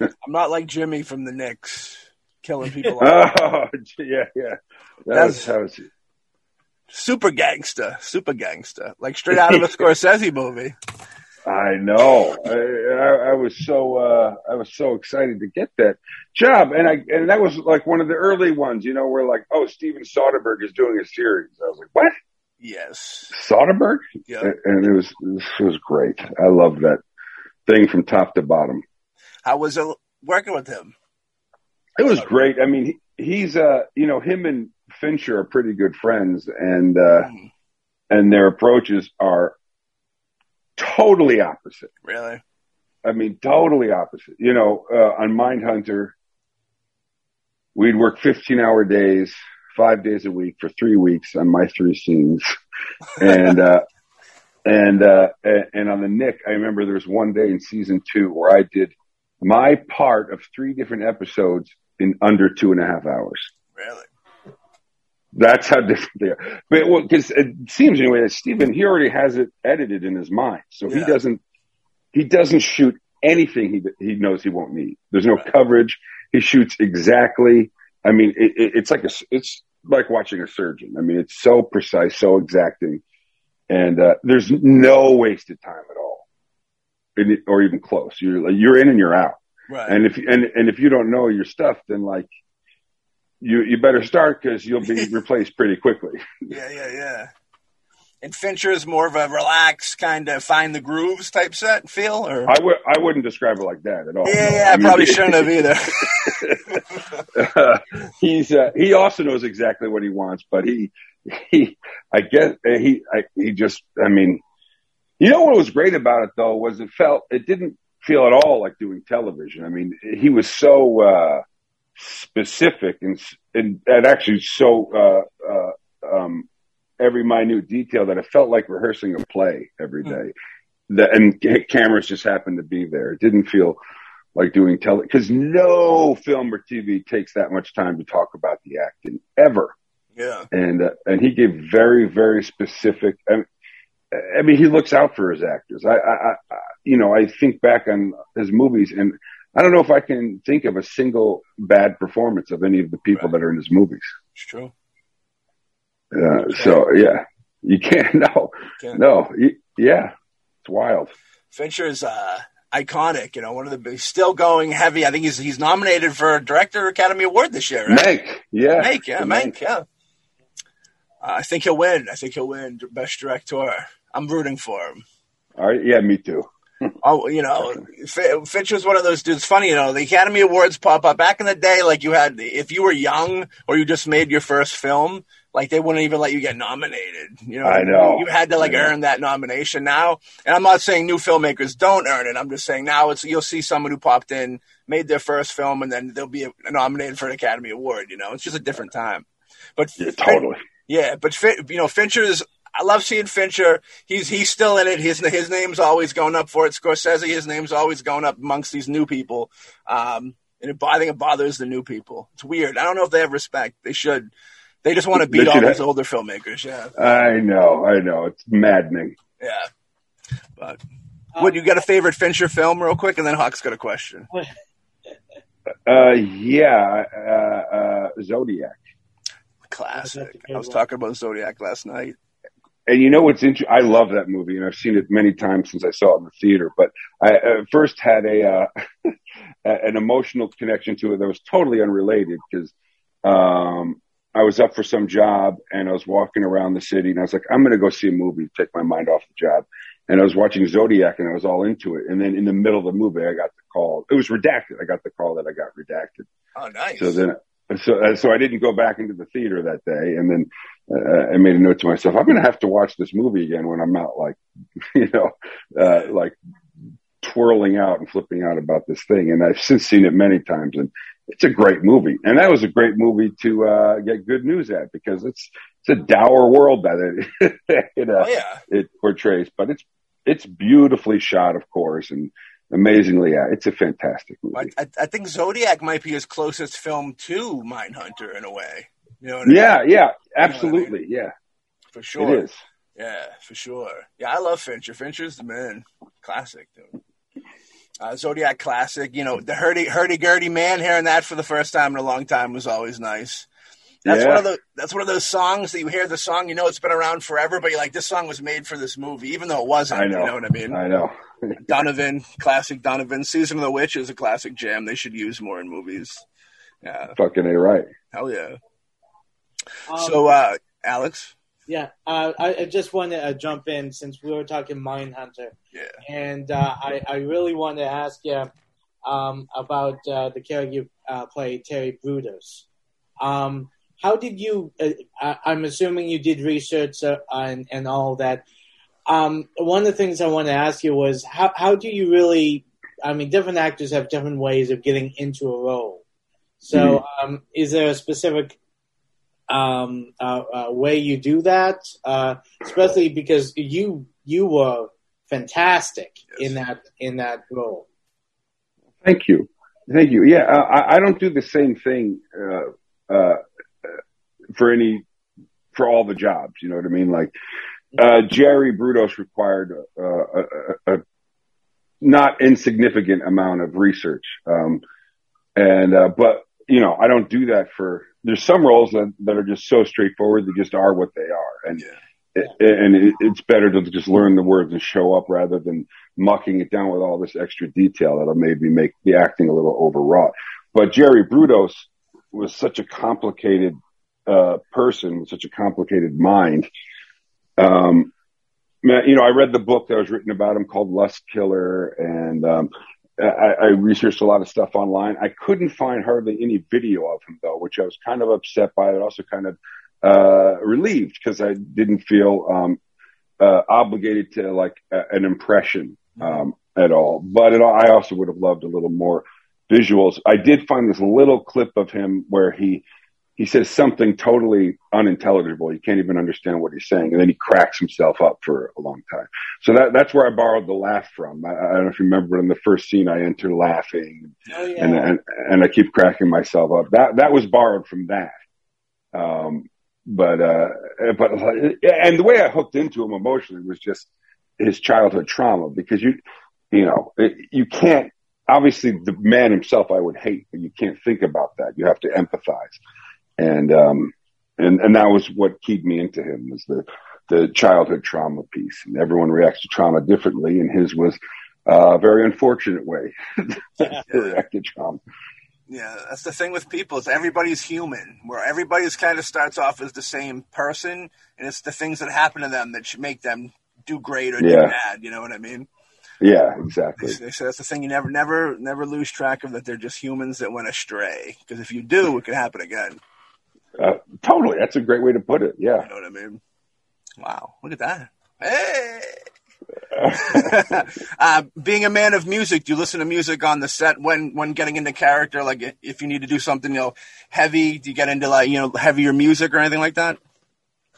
I'm not like Jimmy from the Knicks, killing people. off. Oh, yeah, yeah. That That's- was, that was super gangster, super gangster, like straight out of a Scorsese movie. I know. I, I, I was so uh, I was so excited to get that job, and I and that was like one of the early ones. You know, where like, oh, Steven Soderbergh is doing a series. I was like, what? Yes. Soderbergh? Yeah. And- it was it was great. I loved that thing from top to bottom. How was it working with him? It was great. I mean, he, he's uh, you know, him and Fincher are pretty good friends, and uh, Mm, and their approaches are totally opposite. really? I mean, totally opposite. You know, uh, on Mindhunter, we'd work 15 hour days, five days a week for three weeks on my three scenes. And, uh, and, uh, and and on the Knick, I remember there was one day in season two where I did my part of three different episodes in under two and a half hours. Really? That's how different they are. But well, because it seems anyway that Steven he already has it edited in his mind, so he doesn't he doesn't shoot anything he he knows he won't need. There's no Right. coverage. He shoots exactly. I mean, it, it, it's like a it's like watching a surgeon. I mean, it's so precise, so exacting, and uh, there's no wasted time at all, or even close. You're like, you're in and you're out. Right. And if and and if you don't know your stuff, then like you you better start because you'll be replaced pretty quickly. yeah, yeah, yeah. And Fincher is more of a relaxed kind of find the grooves type set feel, or I would I wouldn't describe it like that at all. yeah, no. yeah, I, mean, probably shouldn't have either. he's uh, he also knows exactly what he wants, but he he I guess uh, he I, he just I mean, you know what was great about it though was it felt it didn't feel at all like doing television. I mean, he was so uh, specific and and, and actually so uh, uh, um, every minute detail that it felt like rehearsing a play every Hmm. The, and ca- cameras just happened to be there. It didn't feel like doing tele because no film or TV takes that much time to talk about the acting ever. yeah, And uh, and he gave very very specific. I mean, I mean, he looks out for his actors. I, I, I, you know, I think back on his movies, and I don't know if I can think of a single bad performance of any of the people Right. that are in his movies. it's true. Uh, so yeah, you can't. No, Can't. no, y- yeah, it's wild. Fincher's uh, iconic. You know, one of the still going heavy. I think he's he's nominated for a Director Academy Award this year. Right? Mank, yeah, Mank, yeah, Mank, yeah. Uh, I think he'll win. I think he'll win Best Director. I'm rooting for him. All right, yeah, me too. Oh, you know, F- was one of those dudes. Funny, you know, the Academy Awards pop up back in the day. Like you had, if you were young or you just made your first film, like they wouldn't even let you get nominated. You know, I know. you had to like earn that nomination. Now, and I'm not saying new filmmakers don't earn it. I'm just saying now it's you'll see someone who popped in, made their first film, and then they'll be nominated for an Academy Award. You know, it's just a different time. But Yeah, totally. yeah, but you know, Fincher's. I love seeing Fincher. He's he's still in it. His his name's always going up for it. Scorsese, his name's always going up amongst these new people. Um, and it, I think it bothers the new people. It's weird. I don't know if they have respect. They should. They just want to beat all should these older filmmakers. Yeah, I know, I know. It's maddening. yeah. But Uh, what you got a favorite Fincher film, real quick, and then Hawk's got a question. Uh, yeah, uh, uh, Zodiac. Classic. That's a good I was one. talking about Zodiac last night. And you know what's interesting? I love that movie, and I've seen it many times since I saw it in the theater. But I uh, first had a uh, an emotional connection to it that was totally unrelated because um, I was up for some job and I was walking around the city, and I was like, I'm going to go see a movie, to take my mind off the job. And I was watching Zodiac, and I was all into it. And then in the middle of the movie, I got the call. It was redacted. I got the call that I got redacted. Oh, nice. So then, so uh, so I didn't go back into the theater that day, and then I made a note to myself: I'm going to have to watch this movie again when I'm not like, you know, uh, like twirling out and flipping out about this thing. And I've since seen it many times, and it's a great movie. And that was a great movie to uh, get good news at because it's it's a dour world that it it, uh, oh yeah. it portrays, but it's it's beautifully shot, of course, and amazingly, yeah, it's a fantastic movie. I, I, I think Zodiac might be his closest film to Mindhunter in a way. You know what I Yeah, mean? yeah, absolutely, yeah. for sure. It is. Yeah, for sure. Yeah, I love Fincher. Fincher's the man. Classic, dude. Uh, Zodiac classic. You know, the hurdy hurdy gurdy man hearing that for the first time in a long time was always nice. That's Yeah. one of the that's one of those songs that you hear the song, you know it's been around forever, but you're like, this song was made for this movie, even though it wasn't. I know. You know what I mean? I know. Donovan, classic Donovan. Season of the Witch is a classic jam. They should use more in movies. Yeah, Fucking a right. hell yeah. Um, so, uh, Alex, Yeah, uh, I, I just want to uh, jump in since we were talking Mindhunter, yeah, and uh, I, I really want to ask you um, about uh, the character you uh, play, Jerry Brudos. Um, how did you? Uh, I, I'm assuming you did research uh, and and all that. Um, one of the things I want to ask you was how how do you really? I mean, different actors have different ways of getting into a role. So, um, is there a specific um, uh, uh, way you do that, uh, especially because you you were fantastic Yes. in that in that role. Thank you. Thank you. Yeah, I, I don't do the same thing uh, uh, for any for all the jobs. You know what I mean? Like uh, Jerry Brudos required a, a, a, not insignificant amount of research, um, and uh, but you know I don't do that for. There's some roles that, that are just so straightforward; they just are what they are, and. Yeah. It, and it, it's better to just learn the words and show up rather than mucking it down with all this extra detail that'll maybe make the acting a little overwrought. But Jerry Brudos was such a complicated uh, person with such a complicated mind. Um, you know, I read the book that was written about him called Lust Killer, and um, I, I, researched a lot of stuff online. I couldn't find hardly any video of him though, which I was kind of upset by. It also kind of uh, relieved because I didn't feel um, uh, obligated to like a, an impression um, at all. But it, I also would have loved a little more visuals. I did find this little clip of him where he he says something totally unintelligible. You can't even understand what he's saying, and then he cracks himself up for a long time. So that that's where I borrowed the laugh from. I, I don't know if you remember, in the first scene, I enter laughing, oh, yeah. and, and and I keep cracking myself up. That that was borrowed from that. Um, but uh, but and the way I hooked into him emotionally was just his childhood trauma because you you know you can't obviously the man himself I would hate, but you can't think about that. You have to empathize. And, um, and, and that was what keyed me into him was the, the childhood trauma piece. And everyone reacts to trauma differently. And his was a very unfortunate way to react to trauma. Yeah, that's the thing with people is everybody's human. Where everybody's kind of starts off as the same person, and it's the things that happen to them that should make them do great or yeah. do bad. You know what I mean? Yeah, exactly. They, say that's the thing you never, never, never lose track of that they're just humans that went astray. Because if you do, it could happen again. Uh, totally, that's a great way to put it. Yeah, you know what I mean. Wow, look at that. Hey. uh, being a man of music, do you listen to music on the set when when getting into character? Like if you need to do something, you know, heavy, do you get into like you know heavier music or anything like that?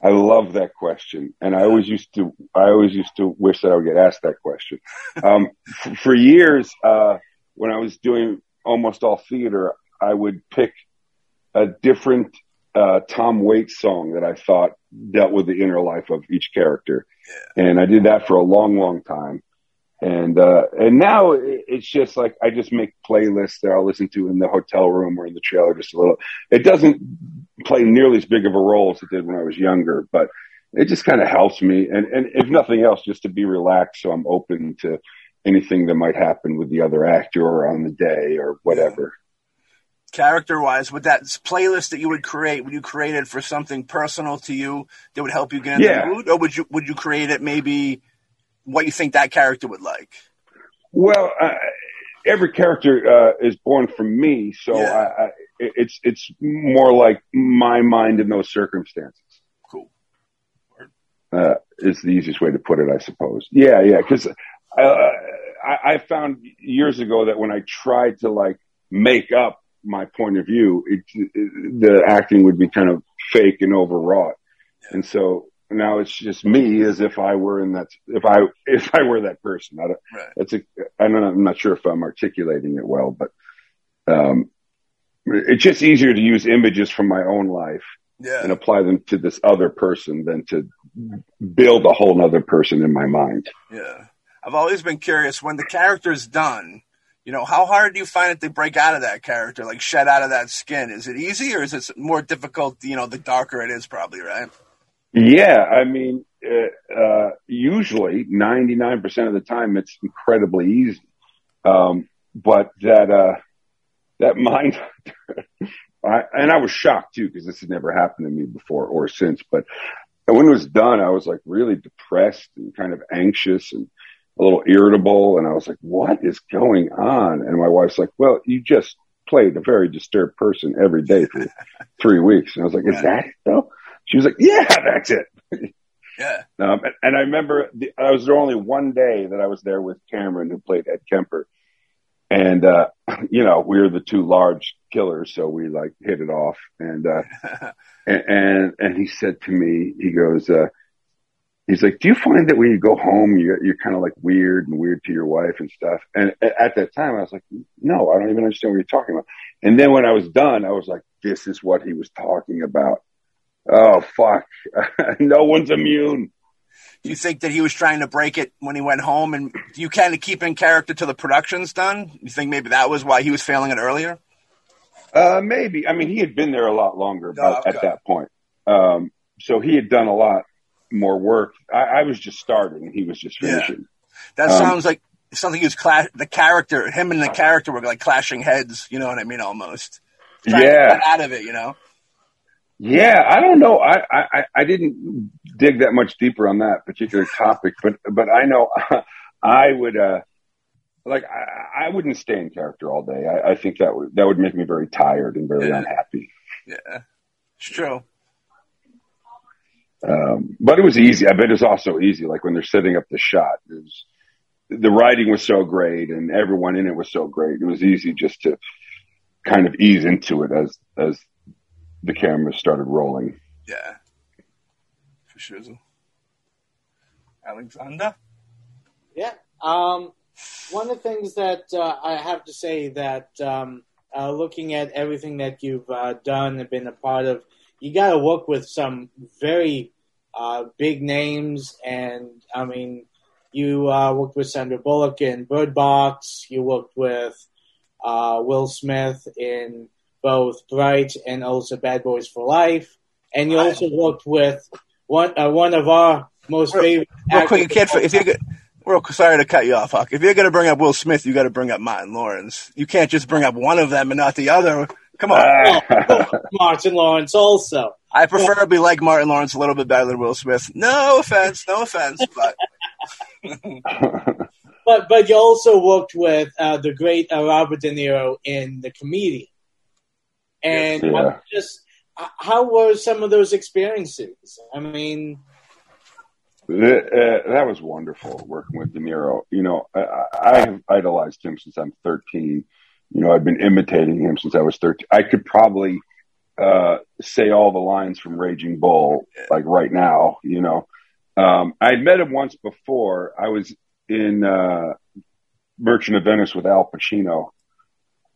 I love that question, and I always used to. I always used to wish that I would get asked that question. Um, f- for years, uh, when I was doing almost all theater, I would pick a different uh, Tom Waits song that I thought dealt with the inner life of each character, yeah. and I did that for a long, long time. And uh, and now it's just like I just make playlists that I'll listen to in the hotel room or in the trailer just a little. It doesn't play nearly as big of a role as it did when I was younger, but it just kind of helps me. And and if nothing else, just to be relaxed, so I'm open to anything that might happen with the other actor or on the day or whatever. Character wise, with that playlist that you would create, would you create it for something personal to you that would help you get in yeah. the mood, or would you would you create it maybe? what you think that character would like. Well, uh, every character uh, is born from me, so yeah. I, I, it's it's more like my mind in those circumstances. Cool. Uh, is the easiest way to put it, I suppose. Yeah, yeah, because uh, I, I found years ago that when I tried to like make up my point of view, it, it, the acting would be kind of fake and overwrought, and so now it's just me as if I were in that, if I, if I were that person. I don't, right. That's a, I don't I'm not sure if I'm articulating it well, but, um, it's just easier to use images from my own life yeah. and apply them to this other person than to build a whole other person in my mind. Yeah. I've always been curious when the character's done, you know, how hard do you find it to break out of that character, like shed out of that skin? Is it easy or is it more difficult, you know, the darker it is probably, right? Yeah, I mean, uh, uh, usually 99% of the time it's incredibly easy. Um, but that, uh, that mind, I, and I was shocked too, because this had never happened to me before or since, but when it was done, I was like really depressed and kind of anxious and a little irritable. And I was like, what is going on? And my wife's like, well, you just played a very disturbed person every day for three weeks. And I was like, is that it though? She was like, yeah, that's it. Yeah. Um, and, and, I remember the, I was there only one day that I was there with Cameron, who played Ed Kemper. And, uh, you know, we were the two large killers. So we like hit it off. And, uh, and, and, and, he said to me, he goes, uh, he's like, do you find that when you go home, you're, you're kind of like weird and weird to your wife and stuff? And at that time, I was like, no, I don't even understand what you're talking about. And then when I was done, I was like, this is what he was talking about Oh fuck! no one's immune. You think that he was trying to break it when he went home? And you kind of keep in character till the production's done? You think maybe that was why he was failing it earlier? Uh, maybe. I mean, he had been there a lot longer Oh, okay. at that point. Um, so he had done a lot more work. I, I was just starting, and he was just Yeah. finishing. That Um, sounds like something he was cla- the character, him and the character were like clashing heads. You know what I mean? Almost. Yeah. out of it. You know. Yeah, I don't know. I, I, I didn't dig that much deeper on that particular topic, but but I know I would uh like I, I wouldn't stay in character all day. I, I think that would that would make me very tired and very Yeah. unhappy. Yeah. It's true. Um, but it was easy. I bet it's also easy. Like when they're setting up the shot, it was, the writing was so great and everyone in it was so great. It was easy just to kind of ease into it as as the camera started rolling. Yeah. For sure. Alexander. Yeah. Um, one of the things that uh, I have to say that um, uh, looking at everything that you've uh, done and been a part of, you got to work with some very uh, big names. And I mean, you uh, worked with Sandra Bullock in Bird Box. You worked with uh, Will Smith in both Bright and also Bad Boys for Life. And you also worked with one uh, one of our most Real- favorite. Real quick, you can't. If you're good, real sorry to cut you off, Huck. If you're going to bring up Will Smith, you got to bring up Martin Lawrence. You can't just bring up one of them and not the other. Come on. Oh, Martin Lawrence also. I preferably like Martin Lawrence a little bit better than Will Smith. No offense, no offense, but But but you also worked with uh, the great uh, Robert De Niro in The Comedian. And Yeah. Just how were some of those experiences? I mean, Th- uh, that was wonderful working with De Niro. You know, I, I have idolized him since I'm 13. You know, I've been imitating him since I was 13. I could probably uh, say all the lines from Raging Bull like right now. You know, um, I'd met him once before. I was in uh, Merchant of Venice with Al Pacino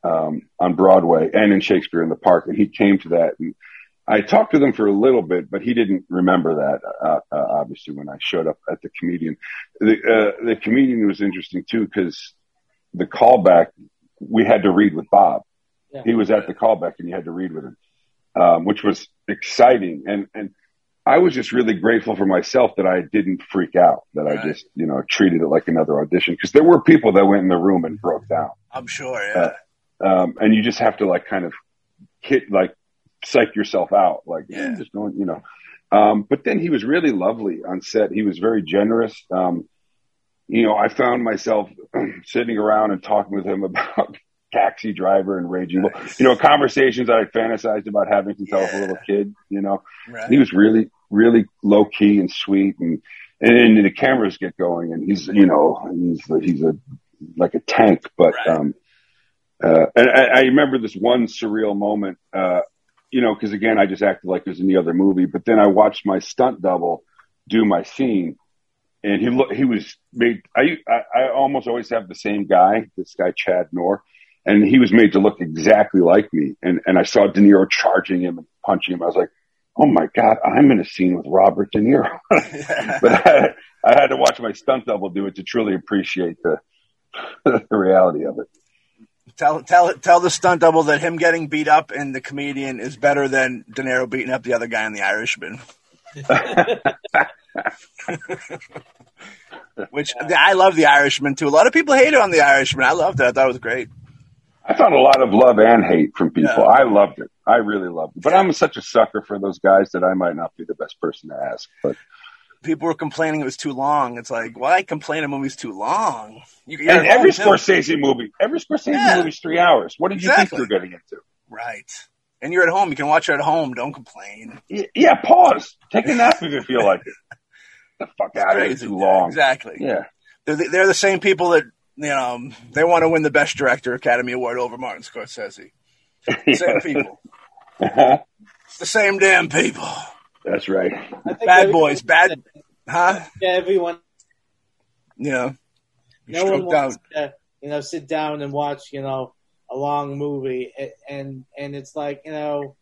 um, on Broadway and in Shakespeare in the Park, and he came to that. And I talked to him for a little bit, but he didn't remember that. Uh, uh, obviously, when I showed up at the comedian, the uh, the comedian was interesting too because the callback we had to read with Bob. Yeah. He was at the callback, and you had to read with him, um, which was exciting. And and I was just really grateful for myself that I didn't freak out, that Right. I just you know treated it like another audition because there were people that went in the room and broke down I'm sure, yeah. um, and you just have to like kind of hit like psych yourself out, like Yeah. yeah. just going, you know. Um, but then he was really lovely on set. He was very generous. Um, you know, I found myself sitting around and talking with him about Taxi Driver and Raging Bull. Nice. You know, conversations I fantasized about having since I was a little kid. You know, right. he was really, really low key and sweet, and and then the cameras get going, and he's, you know, he's he's a like a tank. But Right. um, uh, and I, I remember this one surreal moment, uh, you know, because again, I just acted like it was in the other movie. But then I watched my stunt double do my scene, and he look he was made. I, I I almost always have the same guy, this guy Chad Noor, and he was made to look exactly like me. And and I saw De Niro charging him and punching him. I was like, oh my god, I'm in a scene with Robert De Niro. but I, I had to watch my stunt double do it to truly appreciate the the reality of it. Tell tell tell the stunt double that him getting beat up in the comedian is better than De Niro beating up the other guy in the Irishman. Which I love the Irishman too. A lot of people hate it on the Irishman. I loved it. I thought it was great. I found a lot of love and hate from people. Yeah. I loved it. I really loved it. But I'm such a sucker for those guys that I might not be the best person to ask. But People were complaining it was too long. It's like, why complain a movie's too long? You, and every. Scorsese movie, every Scorsese Yeah. movie's three hours. What did you think you were getting into? Right. And you're at home. You can watch it at home. Don't complain. Y- Yeah, pause. Take a nap if you feel like it. The fuck out of it. Crazy. Too long. Exactly. Yeah. They're the, they're the same people that you know they want to win the Best Director Academy Award over Martin Scorsese. Same people. It's the same damn people. That's right. Bad boys. Bad. Huh? Yeah, everyone, Yeah. You no one stroked out. wants to, you know, sit down and watch, you know, a long movie, and and it's like, you know,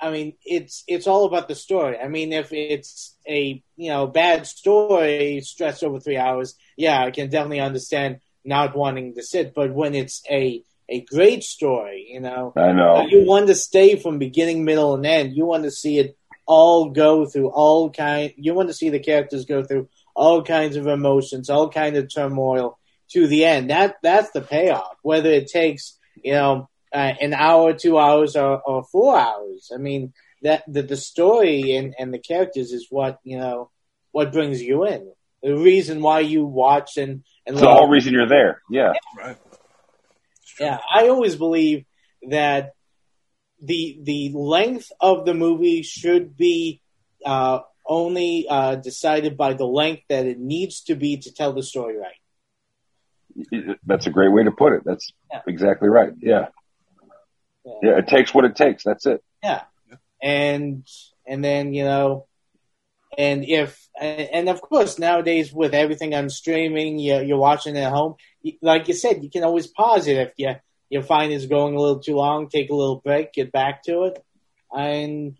I mean, it's it's all about the story. I mean, if it's a you know bad story stretched over three hours, yeah, I can definitely understand not wanting to sit. But when it's a a great story, you know, I know uh, you want to stay from beginning, middle, and end. You want to see it all go through all kind. You want to see the characters go through all kinds of emotions, all kind of turmoil to the end. That that's the payoff. Whether it takes you know uh, an hour, two hours, or, or four hours. I mean, that the, the story and, and the characters is what you know what brings you in. The reason why you watch and and the whole reason you're there. Yeah, Right. yeah. I always believe that the the length of the movie should be uh, only uh, decided by the length that it needs to be to tell the story right. That's a great way to put it. That's Yeah. exactly right. Yeah, yeah. It takes what it takes. That's it. Yeah, and and then you know, and if and of course nowadays with everything on streaming, you, you're watching at home. Like you said, you can always pause it if you you find it's going a little too long. Take a little break, get back to it, and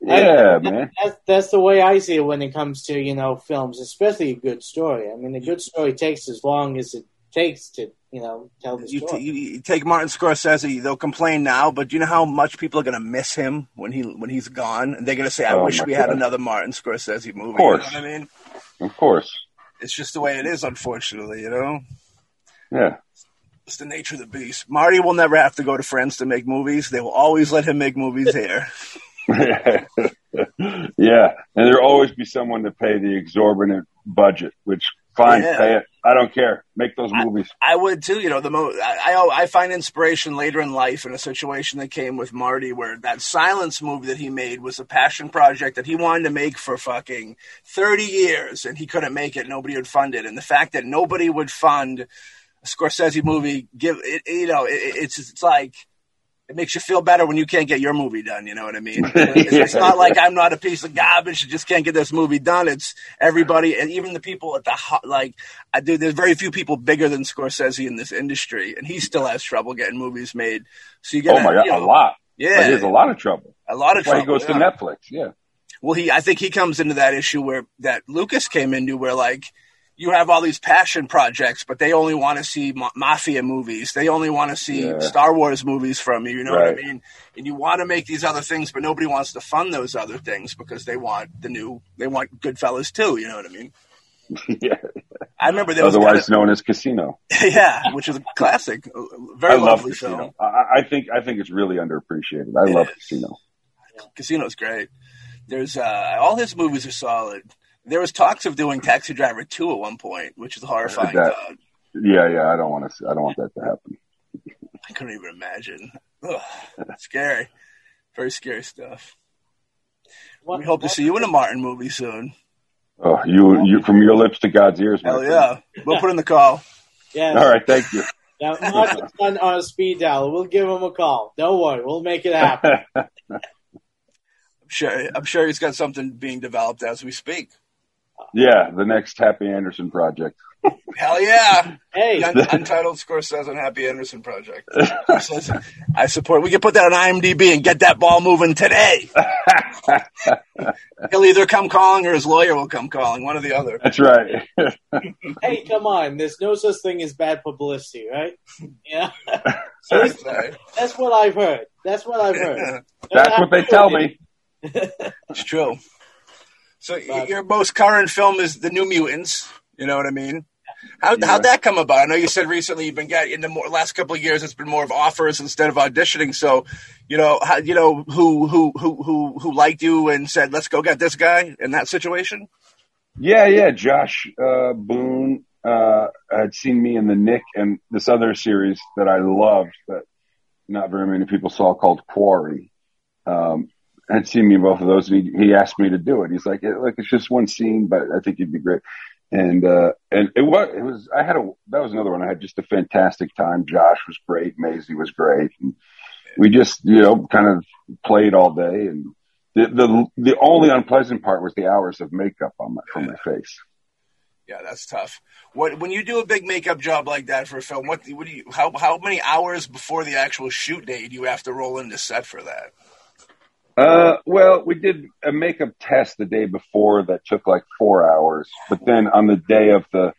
Yeah, man. that's that's the way I see it when it comes to you know films, especially a good story. I mean, a good story takes as long as it takes to you know tell the You, story. t- you, you take Martin Scorsese; they'll complain now, but do you know how much people are going to miss him when he when he's gone? And they're going to say, "I Oh, wish my we had another Martin Scorsese movie." Of course. You know what I mean? Of course. It's just the way it is, unfortunately. You know, Yeah. it's the nature of the beast. Marty will never have to go to France to make movies. They will always let him make movies here. yeah, and there'll always be someone to pay the exorbitant budget. Which fine, Yeah. pay it. I don't care. Make those movies. I would too. You know, the mo- I, I oh, I find inspiration later in life in a situation that came with Marty, where that silence movie that he made was a passion project that he wanted to make for fucking thirty years, and he couldn't make it. Nobody would fund it, and the fact that nobody would fund a Scorsese movie, give it, you know, it, it's it's like. It makes you feel better when you can't get your movie done. You know what I mean? It's, it's not like I'm not a piece of garbage. You just can't get this movie done. It's everybody, and even the people at the ho- like. I do. There's very few people bigger than Scorsese in this industry, and he still has trouble getting movies made. So you get Oh my god, you know, a lot. Yeah, Like, there's a lot of trouble. a lot of That's why he goes yeah. to Netflix. Yeah. Well, he, I think he comes into that issue where that Lucas came into, where like you have all these passion projects, but they only want to see ma- mafia movies. They only want to see Yeah. Star Wars movies from you. You know Right. what I mean? And you want to make these other things, but nobody wants to fund those other things because they want the new, they want Goodfellas too. You know what I mean? yeah. I remember there was Otherwise known as Casino. yeah, which is a classic, very I love lovely Casino. I, I think I think it's really underappreciated. I It love is. Casino. Casino's great. There's uh, all his movies are solid. There was talks of doing Taxi Driver 2 at one point, which is horrifying. That- thought. Yeah, yeah. I don't want to. I don't want that to happen. I couldn't even imagine. Ugh, scary. Very scary stuff. What- We hope to see you in a Martin movie soon. Oh, you you from your lips to God's ears. my Hell friend. yeah. We'll put in the call. Yes. All right, thank you. Now, Martin's on, on a speed dial. We'll give him a call. Don't worry. We'll make it happen. I'm sure, I'm sure he's got something being developed as we speak. Yeah, the next Happy Anderson project. Hell yeah. Hey, un- Untitled Scorsese and Happy Anderson project. I support. We can put that on IMDb and get that ball moving today. He'll either come calling or his lawyer will come calling. One or the other. That's right. hey, come on. There's no such thing as bad publicity, right? Yeah. Sorry. That's what I've heard. That's what I've heard. That's what they tell me. It's true. So But- your most current film is The New Mutants. You know what I mean? How Yeah. how'd that come about? I know you said recently you've been getting into more. Last couple of years, it's been more of offers instead of auditioning. So, you know, how, you know who who who who who liked you and said, "Let's go get this guy." In that situation, Yeah, yeah. Josh uh, Boone uh, had seen me in the Knick and this other series that I loved that not very many people saw called Quarry. Um, had seen me in both of those. And he, he asked me to do it. He's like, "Look, it's just one scene, but I think you'd be great." And uh, and it was it was I had a that was another one. I had just a fantastic time. Josh was great. Maisie was great. And we just you know kind of played all day and. The, the the only unpleasant part was the hours of makeup on my from my face. yeah, that's tough. What when you do a big makeup job like that for a film? What what do you how how many hours before the actual shoot date do you have to roll into set for that? Uh, well, we did a makeup test the day before that took like four hours, but then on the day of the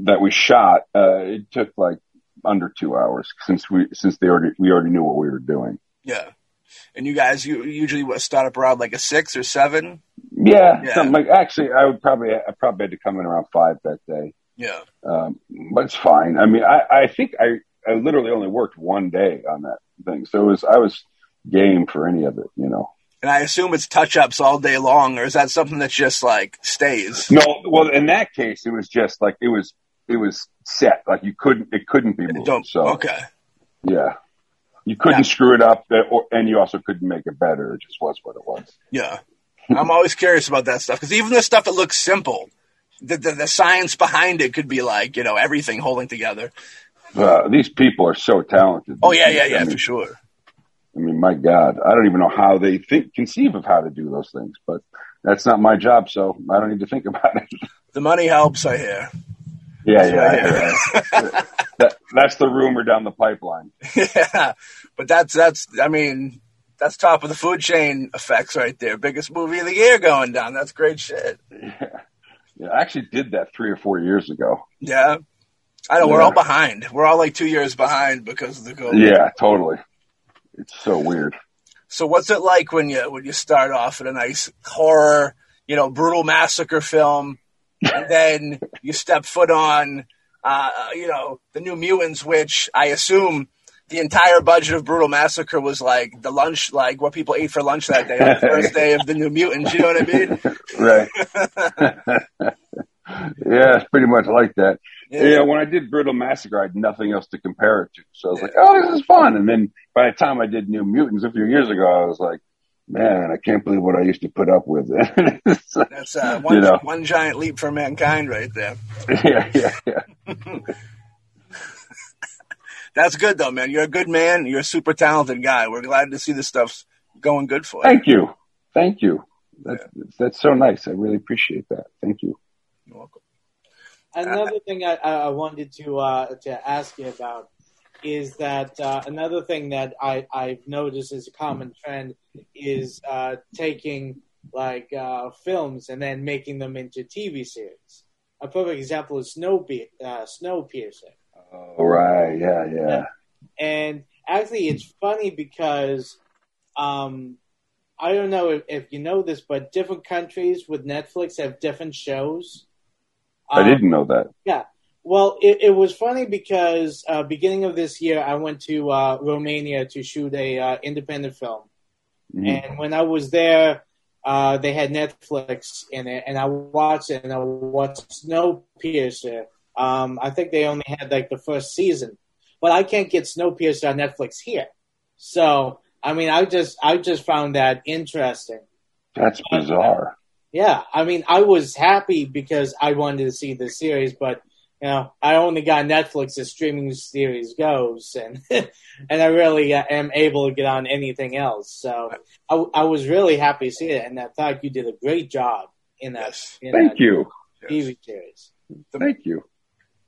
that we shot, uh, it took like under two hours since we since they already we already knew what we were doing. Yeah. And you guys, you usually start up around like a six or seven. Yeah, Yeah. something like actually, I would probably I probably had to come in around five that day, Yeah. um, but it's fine. I mean, I I think I I literally only worked one day on that thing, so it was I was game for any of it, you know. And I assume it's touch ups all day long, or is that something that just like stays? No, well, in that case, it was just like it was it was set, like you couldn't it couldn't be moved. So Okay. yeah, you couldn't Yeah. screw it up, uh, or, and you also couldn't make it better. It just was what it was. Yeah. I'm always curious about that stuff because even the stuff that looks simple, the, the the science behind it could be like you know everything holding together. Uh, these people are so talented. Oh yeah, yeah, yeah, I mean, for sure. I mean, my God, I don't even know how they think conceive of how to do those things, but that's not my job, so I don't need to think about it. The money helps, I hear. Yeah, yeah, yeah. that, that's the rumor down the pipeline. yeah, but that's that's I mean that's top of the food chain effects right there. Biggest movie of the year going down. That's great shit. Yeah. yeah, I actually did that three or four years ago. Yeah, I know we're all behind. We're all like two years behind because of the COVID. Yeah, totally. It's so weird. So what's it like when you when you start off in a nice horror, you know, brutal massacre film, and then you step foot on, uh, you know, the New Mutants, which I assume the entire budget of Brutal Massacre was like the lunch, like what people ate for lunch that day, on the first day of the New Mutants. You know what I mean? Right. yeah, it's pretty much like that. Yeah. when I did Brutal Massacre, I had nothing else to compare it to. So I was like, oh, this is fun. And then by the time I did New Mutants a few years ago, I was like, man, I can't believe what I used to put up with. That's uh, one You know. one giant leap for mankind right there. yeah, yeah, yeah. That's good though, man. You're a good man. You're a super talented guy. We're glad to see this stuff's going good for you. Thank you. Thank you. That's, that's so nice. I really appreciate that. Thank you. You're welcome. Another thing I, I I wanted to uh, to ask you about is that uh, another thing that I, I've noticed is a common trend is uh, taking like uh, films and then making them into TV series. A perfect example is Snowpe- uh, Snowpiercer. All right. Yeah, yeah. And actually, it's funny because um, I don't know if, if you know this, but different countries with Netflix have different shows. I Um, didn't know that. Yeah. Well, it, it was funny because uh, beginning of this year, I went to uh, Romania to shoot a uh, independent film, Mhm. and when I was there, uh, they had Netflix in it, and I watched it, and I watched Snowpiercer. Um, I think they only had like the first season, but I can't get Snowpiercer on Netflix here. So, I mean, I just I just found that interesting. That's bizarre. Yeah, I mean, I was happy because I wanted to see the series, but you know, I only got Netflix as streaming series goes, and and I really uh, am able to get on anything else. So I, I was really happy to see it, and I thought you did a great job in that, Yes. in Thank that you. TV series. Thank you.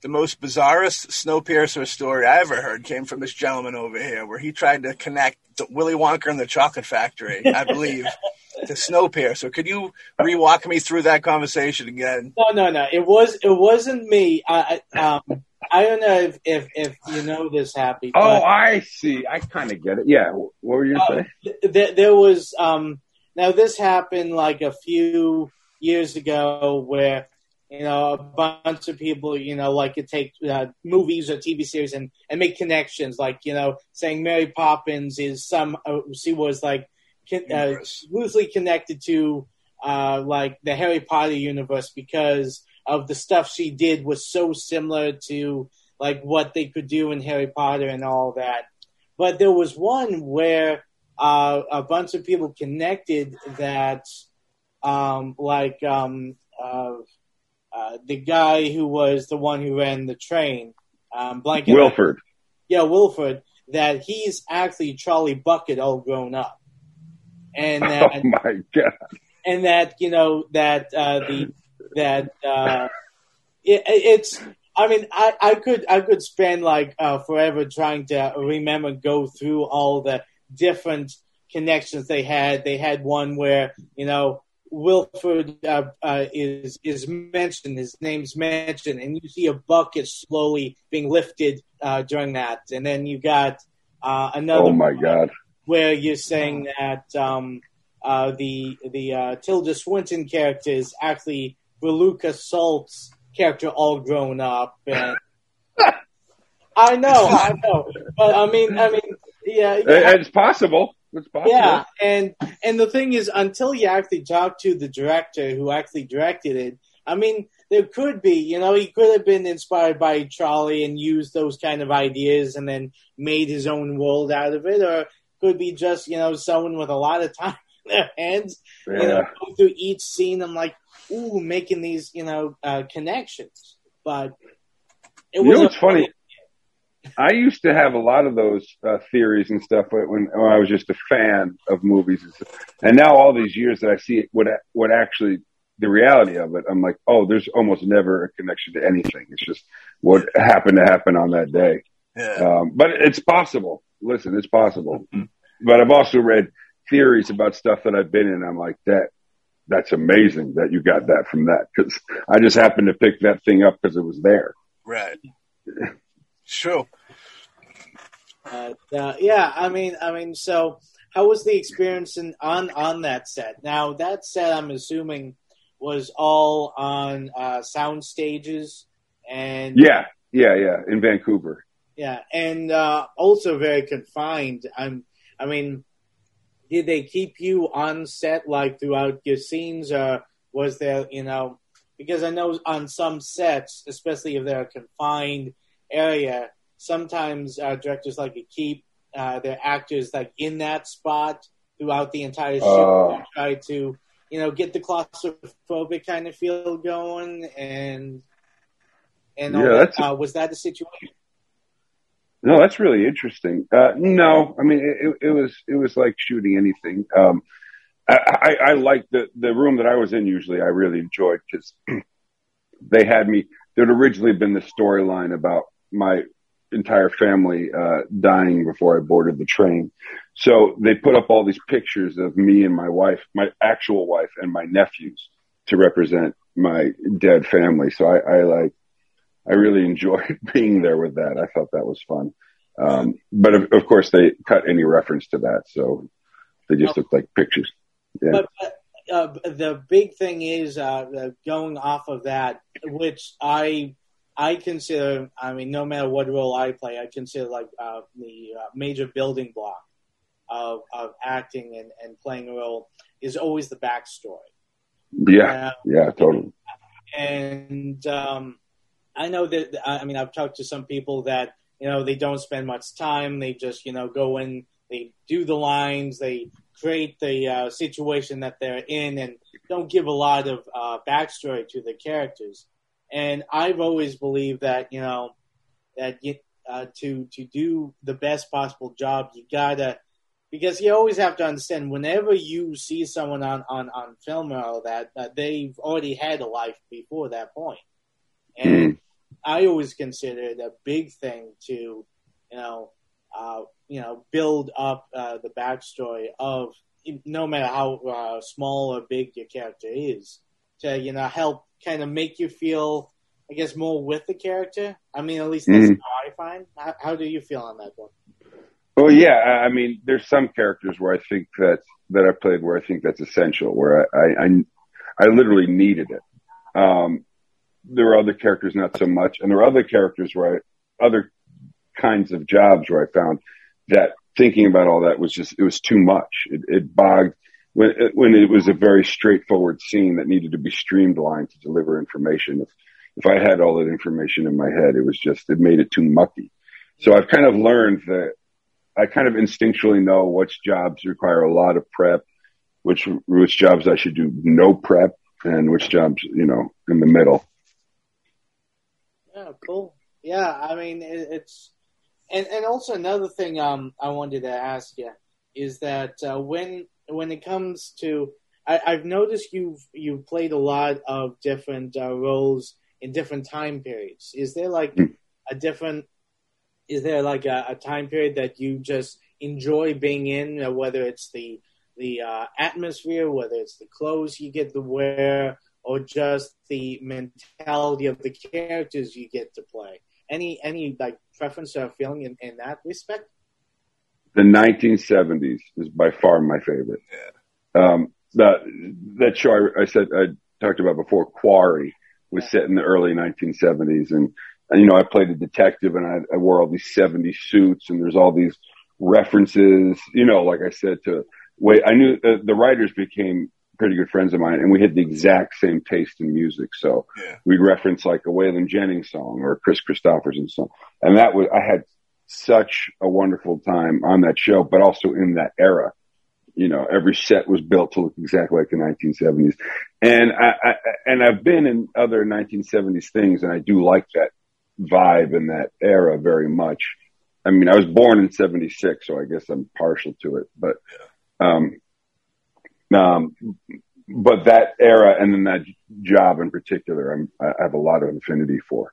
The most bizarrest Snowpiercer story I ever heard came from this gentleman over here, where he tried to connect Willy Wonka and the Chocolate Factory, I believe, to Snowpiercer. Could you re-walk me through that conversation again? No, no, no. It was it wasn't me. I I- um I don't know if if, if you know this, Happy. Oh, I see. I kind of get it. Yeah. What were you Oh, going to say? th- th- there was um now this happened like a few years ago where you know a bunch of people you know like to take uh, movies or TV series and and make connections like you know saying Mary Poppins is some uh, she was like con- uh, loosely connected to uh like the Harry Potter universe because of the stuff she did was so similar to like what they could do in Harry Potter and all that. But there was one where uh, a bunch of people connected that, um, like um, uh, uh, the guy who was the one who ran the train, um, blanket, Wilford. yeah, Wilford, that he's actually Charlie Bucket all grown up, and Oh that my God. and that you know that uh, the that uh, it, it's. I mean, I, I could I could spend like uh, forever trying to remember, go through all the different connections they had. They had one where you know Wilford uh, uh, is is mentioned, his name's mentioned, and you see a bucket slowly being lifted uh, during that, and then you got uh, another. Oh my God! Where you're saying that um, uh, the the uh, Tilda Swinton character is actually Veruca Salt's character, all grown up, and I know, I know, but I mean, I mean, yeah, yeah. it's possible. It's possible. Yeah, and and the thing is, until you actually talk to the director who actually directed it, I mean, there could be, you know, he could have been inspired by Charlie and used those kind of ideas and then made his own world out of it, or could be just, you know, someone with a lot of time in their hands, yeah. you know, through each scene and like, ooh, making these, you know, uh, connections. But it was. You know what's funny? I used to have a lot of those uh, theories and stuff when, when I was just a fan of movies, and now all these years that I see it, what what actually the reality of it, I'm like, oh, there's almost never a connection to anything. It's just what happened to happen on that day. Yeah. Um, but it's possible. Listen, it's possible. Mm-hmm. But I've also read theories about stuff that I've been in. I'm like that. That's amazing that you got that from that because I just happened to pick that thing up because it was there. Right. True. Uh, uh, yeah, I mean, I mean, so how was the experience in, on on that set? Now that set, I'm assuming, was all on uh, sound stages and yeah, yeah, yeah, in Vancouver. Yeah, and uh, also very confined. I'm, I mean, did they keep you on set like throughout your scenes, or was there, you know, because I know on some sets, especially if they're a confined area, sometimes uh, directors like to keep uh, their actors like in that spot throughout the entire show. Uh, try to you know get the claustrophobic kind of feel going and and yeah, that. uh, was that the situation? No, that's really interesting. Uh, no, I mean it, it, was it was like shooting anything. Um, I, I, I like the the room that I was in. Usually, I really enjoyed because they had me. There'd originally been the storyline about my entire family uh, dying before I boarded the train. So they put up all these pictures of me and my wife, my actual wife, and my nephews to represent my dead family. So I, I like, I really enjoyed being there with that. I thought that was fun. Um, but of, of, course, they cut any reference to that, so they just looked like pictures. Yeah. But, but uh, the big thing is uh, going off of that, which I I consider, I mean, no matter what role I play, I consider like uh, the uh, major building block of, of acting and, and playing a role is always the backstory. Yeah, uh, yeah, totally. And um, I know that, I mean, I've talked to some people that, you know, they don't spend much time. They just, you know, go in, they do the lines, they create the uh, situation that they're in, and don't give a lot of uh, backstory to the characters. And I've always believed that you know that you, uh, to to do the best possible job, you gotta because you always have to understand whenever you see someone on on on film or all that, uh, they've already had a life before that point. And mm. I always consider it a big thing to you know uh, you know build up uh, the backstory of no matter how uh, small or big your character is to you know help kind of make you feel, I guess, more with the character. I mean, at least that's mm-hmm. how I find. How, how, do you feel on that one? Well, yeah, I mean, there's some characters where I think that that I played where I think that's essential, where I I, I literally needed it. Um, there were other characters not so much, and there were other characters where I, other kinds of jobs where I found that thinking about all that was just it was too much. It, it bogged when it, when it was a very straightforward scene that needed to be streamlined to deliver information. If if I had all that information in my head, it was just it made it too mucky. So I've kind of learned that I kind of instinctually know which jobs require a lot of prep, which which jobs I should do no prep, and which jobs you know in the middle. Yeah, cool. Yeah, I mean it, it's and and also another thing um I wanted to ask you is that uh, when when it comes to I, have noticed you've you've played a lot of different uh, roles in different time periods. Is there like hmm. a different? Is there like a, a, time period that you just enjoy being in, uh, whether it's the the uh, atmosphere, whether it's the clothes you get to wear, or just the mentality of the characters you get to play. Any any like preference or feeling in, in that respect? The 1970s is by far my favorite. Yeah. Um, that that show I, I said I talked about before, Quarry, was set in the early 1970s, and, and you know I played a detective, and I, I wore all these 70s suits, and there's all these references, you know, like I said to wait, I knew uh, the writers became pretty good friends of mine, and we had the exact same taste in music. So Yeah. we'd reference like a Waylon Jennings song or a Kris Kristofferson song, and that was I had such a wonderful time on that show, but also in that era. You know, every set was built to look exactly like the 1970s, and I, I and I've been in other 1970s things, and I do like that vibe and that era very much. I mean, I was born in '76, so I guess I'm partial to it, but um, um, but that era and then that job in particular, I'm, I have a lot of affinity for.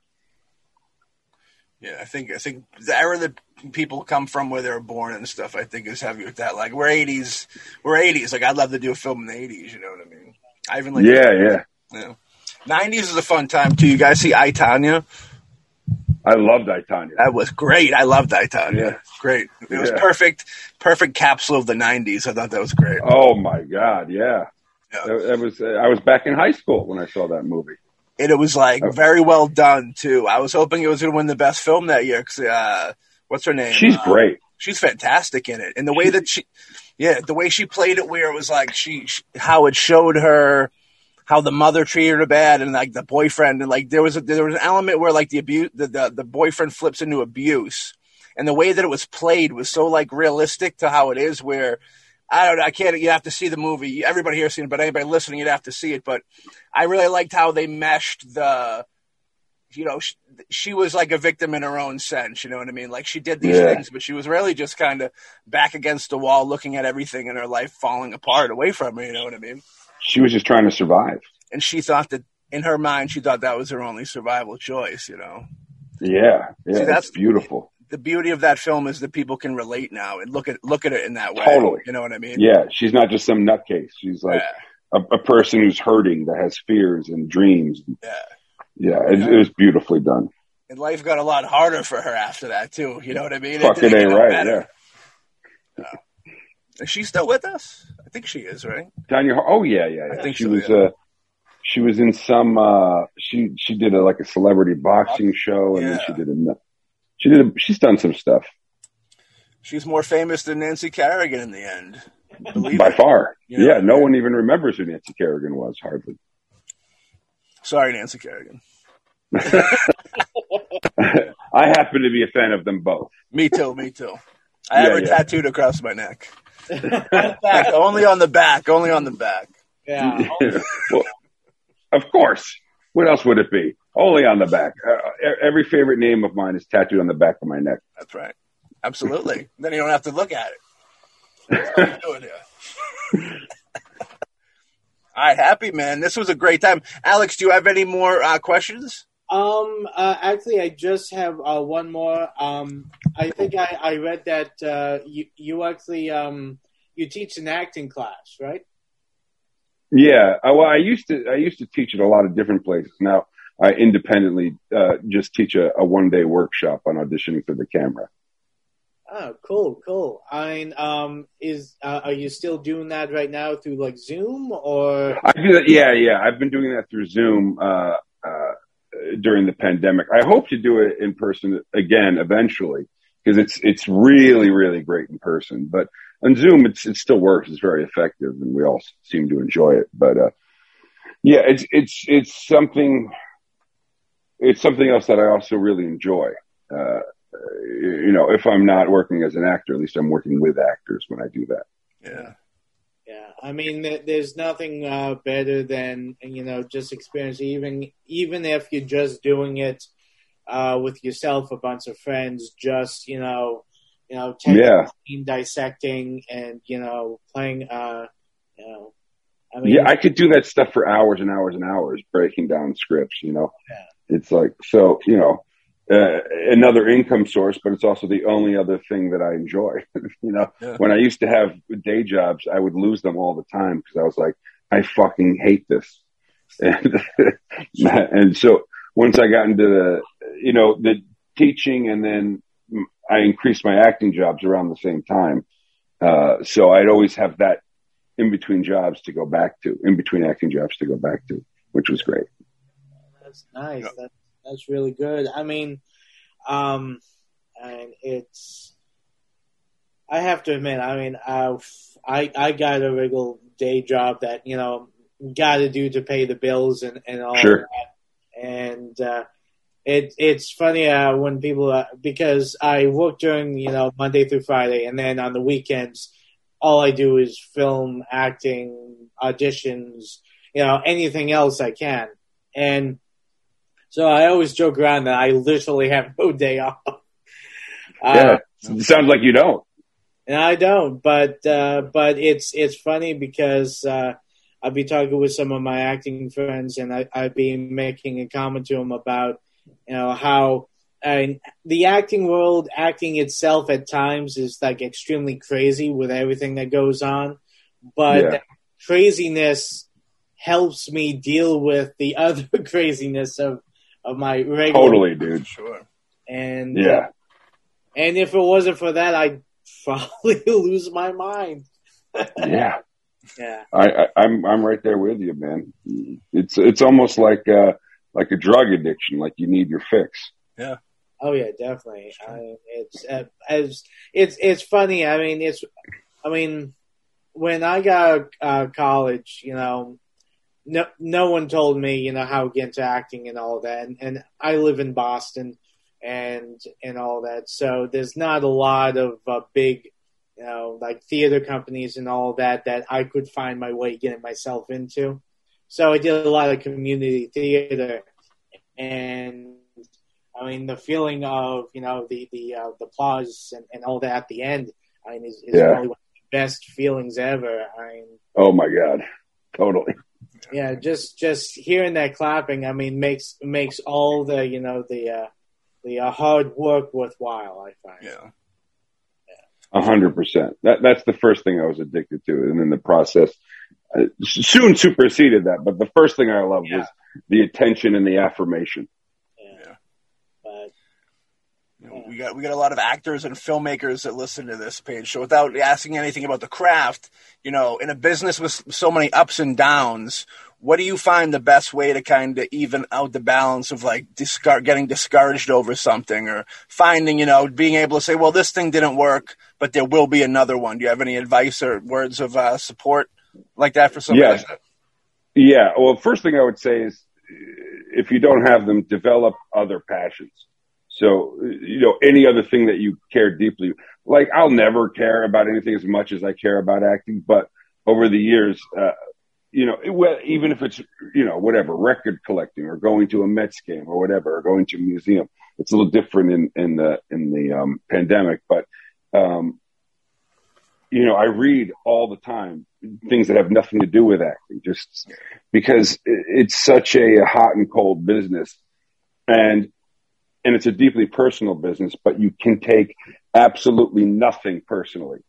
Yeah, I think I think the era that people come from where they're born and stuff, I think is heavy with that. Like we're eighties, we're eighties. Like I'd love to do a film in the eighties. You know what I mean? I even like yeah, yeah. yeah. Nineties is a fun time too. You guys see I Tanya? I loved I, Tanya. That was great. I loved I Tanya. Yeah. Great. It was perfect, perfect capsule of the nineties. I thought that was great. Oh my God, yeah. Yeah. That, that was uh, I was back in high school when I saw that movie. and it was like Oh. very well done too. I was hoping it was going to win the best film that year because uh, what's her name? She's Uh, great. she's fantastic in it, and the way that she, yeah, the way she played it, where it was like she, she how it showed her how the mother treated her bad, and like the boyfriend, and like there was a, there was an element where like the abuse, the, the the boyfriend flips into abuse, and the way that it was played was so like realistic to how it is, where. I don't know. I can't. You have to see the movie. Everybody here seen it, but anybody listening, you'd have to see it. But I really liked how they meshed the, you know, she, she was like a victim in her own sense. You know what I mean? Like she did these Yeah. things, but she was really just kind of back against the wall, looking at everything in her life falling apart away from her. You know what I mean? She was just trying to survive. And she thought that in her mind, she thought that was her only survival choice. You know, Yeah, yeah. See, that's- beautiful. the beauty of that film is that people can relate now and look at look at it in that way. Totally. You know what I mean? Yeah, she's not just some nutcase. She's like Yeah. a, a person who's hurting that has fears and dreams. Yeah. Yeah, it, it was beautifully done. And life got a lot harder for her after that too. You know what I mean? Fucking didn't A get no right, better. Is she still with us? I think she is, right? Tanya. Oh yeah, yeah, yeah. I think she so, was. yeah. Uh, she was in some. Uh, she she did a, like a celebrity boxing show, and then she did a. She did. A, she's done some stuff She's more famous than Nancy Kerrigan in the end. By it. far. You know? yeah, no one even remembers who Nancy Kerrigan was hardly. Sorry, Nancy Kerrigan. I happen to be a fan of them both. Me too. Me too. I have Yeah, her yeah. tattooed across my neck. Back, only on the back. Only on the back. yeah. well, of course. What else would it be? Only on the back. Uh, every favorite name of mine is tattooed on the back of my neck. That's right. Absolutely. then you don't have to look at it. That's what doing here. All right, happy man. This was a great time. Alex, do you have any more uh, questions? Um, uh, actually, I just have uh, one more. Um, I think I, I read that uh, you you actually um, you teach an acting class, right? Yeah. Uh, well, I used to I used to teach at a lot of different places. Now I independently uh, just teach a, a one day workshop on auditioning for the camera. Oh, cool, cool. I mean, um, is uh, are you still doing that right now through like Zoom or? I do that. Yeah, yeah. I've been doing that through Zoom uh, uh, during the pandemic. I hope to do it in person again eventually because it's it's really really great in person. But on Zoom, it's it still works. It's very effective, and we all seem to enjoy it. But uh, yeah, it's it's it's something. It's something else that I also really enjoy. Uh, you know, if I'm not working as an actor, at least I'm working with actors when I do that. Yeah. Yeah, I mean, there's nothing uh, better than you know just experience even even if you're just doing it uh, with yourself, a bunch of friends, just you know, you know, taking Yeah. dissecting, and you know, playing. Uh, you know, I mean, Yeah, I could do that stuff for hours and hours and hours, breaking down scripts. You know, Yeah. it's like so. You know, uh, another income source, but it's also the only other thing that I enjoy. you know, yeah. when I used to have day jobs, I would lose them all the time because I was like, I fucking hate this. And, and so once I got into the, you know, the teaching and then I increased my acting jobs around the same time. Uh, so I'd always have that in between jobs to go back to, in between acting jobs to go back to, which was great. That's nice. Yeah. That's, that's really good. I mean, um, and it's, I have to admit, I mean, I, I, I got a regular day job that, you know, got to do to pay the bills and, and all sure. that. And, uh, it, it's funny uh, when people uh, because I work during you know Monday through Friday, and then on the weekends, all I do is film, acting, auditions, you know, anything else I can, and so I always joke around that I literally have no day off. Yeah, uh, sounds like you don't. And I don't, but uh, but it's it's funny because uh, I'd be talking with some of my acting friends, and I, I'd be making a comment to them about you know how and the acting world, acting itself at times is like extremely crazy with everything that goes on, but yeah. craziness helps me deal with the other craziness of of my regular. Totally, dude. Sure. And yeah, uh, and if it wasn't for that, I'd probably lose my mind. yeah. Yeah. I, I, I'm I'm right there with you, man. It's it's almost like uh like a drug addiction. Like you need your fix. Yeah. Oh yeah, definitely. I, it's uh, as it's it's funny. I mean, it's I mean, when I got uh, college, you know, no no one told me, you know, how to get into acting and all that. And, and I live in Boston and and all that, so there's not a lot of uh, big, you know, like theater companies and all that that I could find my way getting myself into. So I did a lot of community theater, and I mean the feeling of you know the the uh, the applause and, and all that at the end. I mean, is, is yeah. one of the best feelings ever. I mean, oh my god, totally. Yeah, just just hearing that clapping, I mean, makes makes all the you know the uh, the uh, hard work worthwhile. I find. Yeah. A hundred percent. That that's the first thing I was addicted to, and then the process uh, soon superseded that. But the first thing I loved yeah. was the attention and the affirmation. Yeah. But, you know, we got we got a lot of actors and filmmakers that listen to this page. So without asking anything about the craft, you know, in a business with so many ups and downs, what do you find the best way to kind of even out the balance of like discard getting discouraged over something or finding you know being able to say well this thing didn't work but there will be another one do you have any advice or words of uh, support like that for somebody yes. Like yeah well first thing i would say is if you don't have them develop other passions so you know any other thing that you care deeply like i'll never care about anything as much as i care about acting but over the years uh, you know, well, even if it's, you know, whatever, record collecting or going to a Mets game or whatever, or going to a museum, it's a little different in, in the, in the, um, pandemic. But, um, you know, I read all the time things that have nothing to do with acting, just because it's such a hot and cold business. And, and it's a deeply personal business, but you can take absolutely nothing personally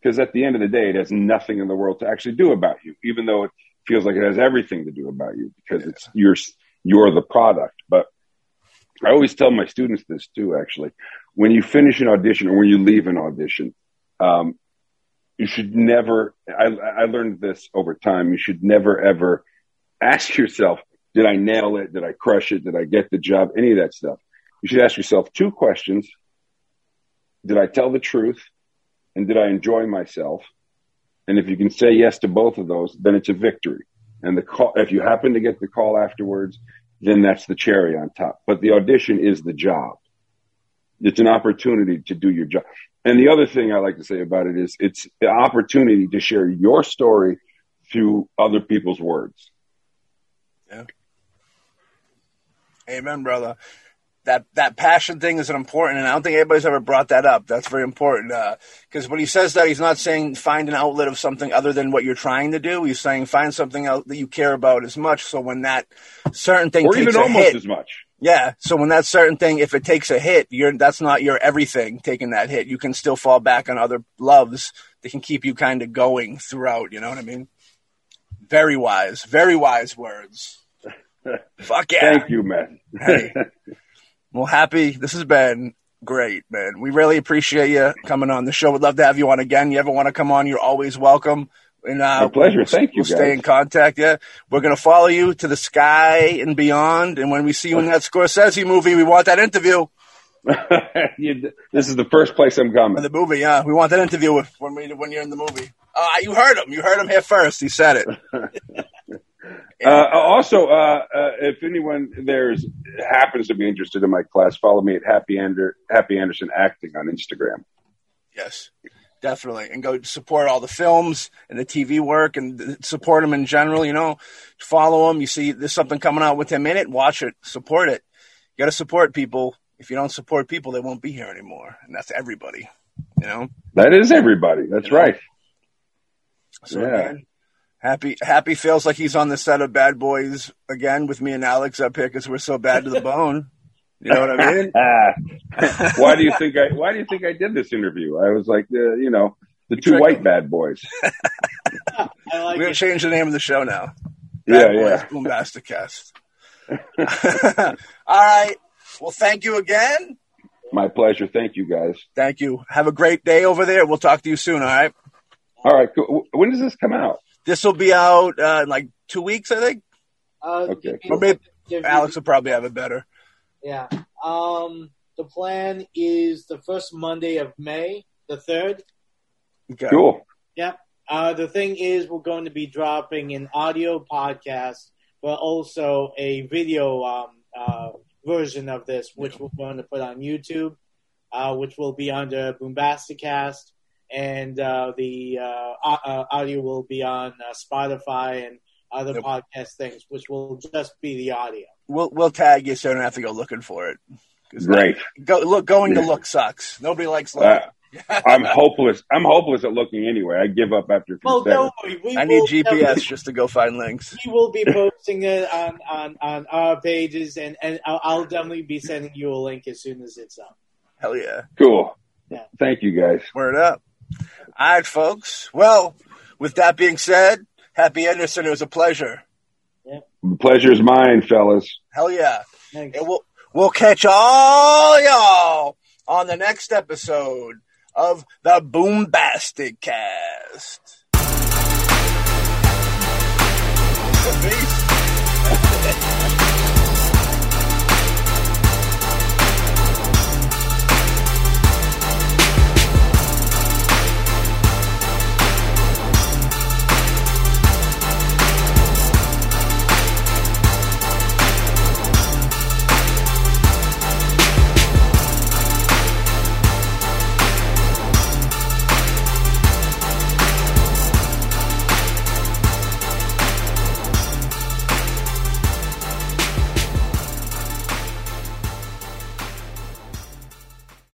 because at the end of the day, it has nothing in the world to actually do about you, even though it feels like it has everything to do about you because yeah. it's you're you're the product. But I always tell my students this too. Actually, when you finish an audition or when you leave an audition, um, you should never. I, I learned this over time. You should never ever ask yourself, "Did I nail it? Did I crush it? Did I get the job?" Any of that stuff. You should ask yourself two questions: Did I tell the truth? And did I enjoy myself? And if you can say yes to both of those, then it's a victory. And the call, if you happen to get the call afterwards, then that's the cherry on top. But the audition is the job. It's an opportunity to do your job. And the other thing I like to say about it is it's the opportunity to share your story through other people's words. Yeah. Amen, brother that that passion thing is an important, and I don't think anybody's ever brought that up. That's very important uh, because when he says that, he's not saying find an outlet of something other than what you're trying to do. He's saying find something else that you care about as much. So when that certain thing or takes even a almost hit, as much. yeah. So when that certain thing, if it takes a hit, you're that's not your everything taking that hit. You can still fall back on other loves that can keep you kind of going throughout. You know what I mean? Very wise, very wise words. Fuck yeah! Thank you, man. Hey. Well, happy. This has been great, man. We really appreciate you coming on the show. We'd love to have you on again. You ever want to come on? You're always welcome. And uh, My pleasure. We'll, Thank you, We'll stay in contact. Yeah, we're gonna follow you to the sky and beyond. And when we see you in that Scorsese movie, we want that interview. This is the first place I'm coming. In the movie, yeah, we want that interview with, when we when you're in the movie. Uh, you heard him. You heard him here first. He said it. Uh, also, uh, uh, if anyone there's happens to be interested in my class, follow me at Happy, Ander- Happy Anderson Acting on Instagram. Yes, definitely. And go support all the films and the TV work and support them in general. You know, follow them. You see there's something coming out with him in it, watch it, support it. You got to support people. If you don't support people, they won't be here anymore. And that's everybody, you know? That is everybody. That's right. So, Yeah. again, happy, happy feels like he's on the set of Bad Boys again with me and Alex up here because we're so bad to the bone. You know what I mean? Why do you think I? Why do you think I did this interview? I was like, uh, you know, the two white bad boys. Like We're gonna it. change the name of the show now. Yeah, Bad yeah. Boys Boombastic Cast. All right. Well, thank you again. My pleasure. Thank you, guys. Thank you. Have a great day over there. We'll talk to you soon. All right. All right. Cool. When does this come out? This will be out uh, in like two weeks, I think. Uh, Okay, give Or maybe Alex will probably have it better. Yeah. Um, the plan is the first Monday of May, the third. Okay. Cool. Uh, the thing is, we're going to be dropping an audio podcast, but also a video um, uh, version of this, which we're going to put on YouTube, uh, which will be under Boombasticast, and uh, the uh, uh, audio will be on uh, Spotify and other Yep. podcast things, which will just be the audio. We'll we'll tag you so you don't have to go looking for it. Great. Go look. Going to look sucks. Nobody likes Uh, looking. I'm hopeless. I'm hopeless at looking anyway. I give up after a few Well, seconds. don't worry. We I need will GPS just to go find links. we will be posting it on, on, on our pages, and, and I'll, I'll definitely be sending you a link as soon as it's up. Hell yeah. Cool. Yeah. Thank you, guys. Word up. All right, folks. Well, with that being said, Happy Anderson, it was a pleasure. The pleasure is mine, fellas. Hell yeah. Thanks. And we'll, we'll catch all y'all on the next episode of the Boombastic Cast. Peace.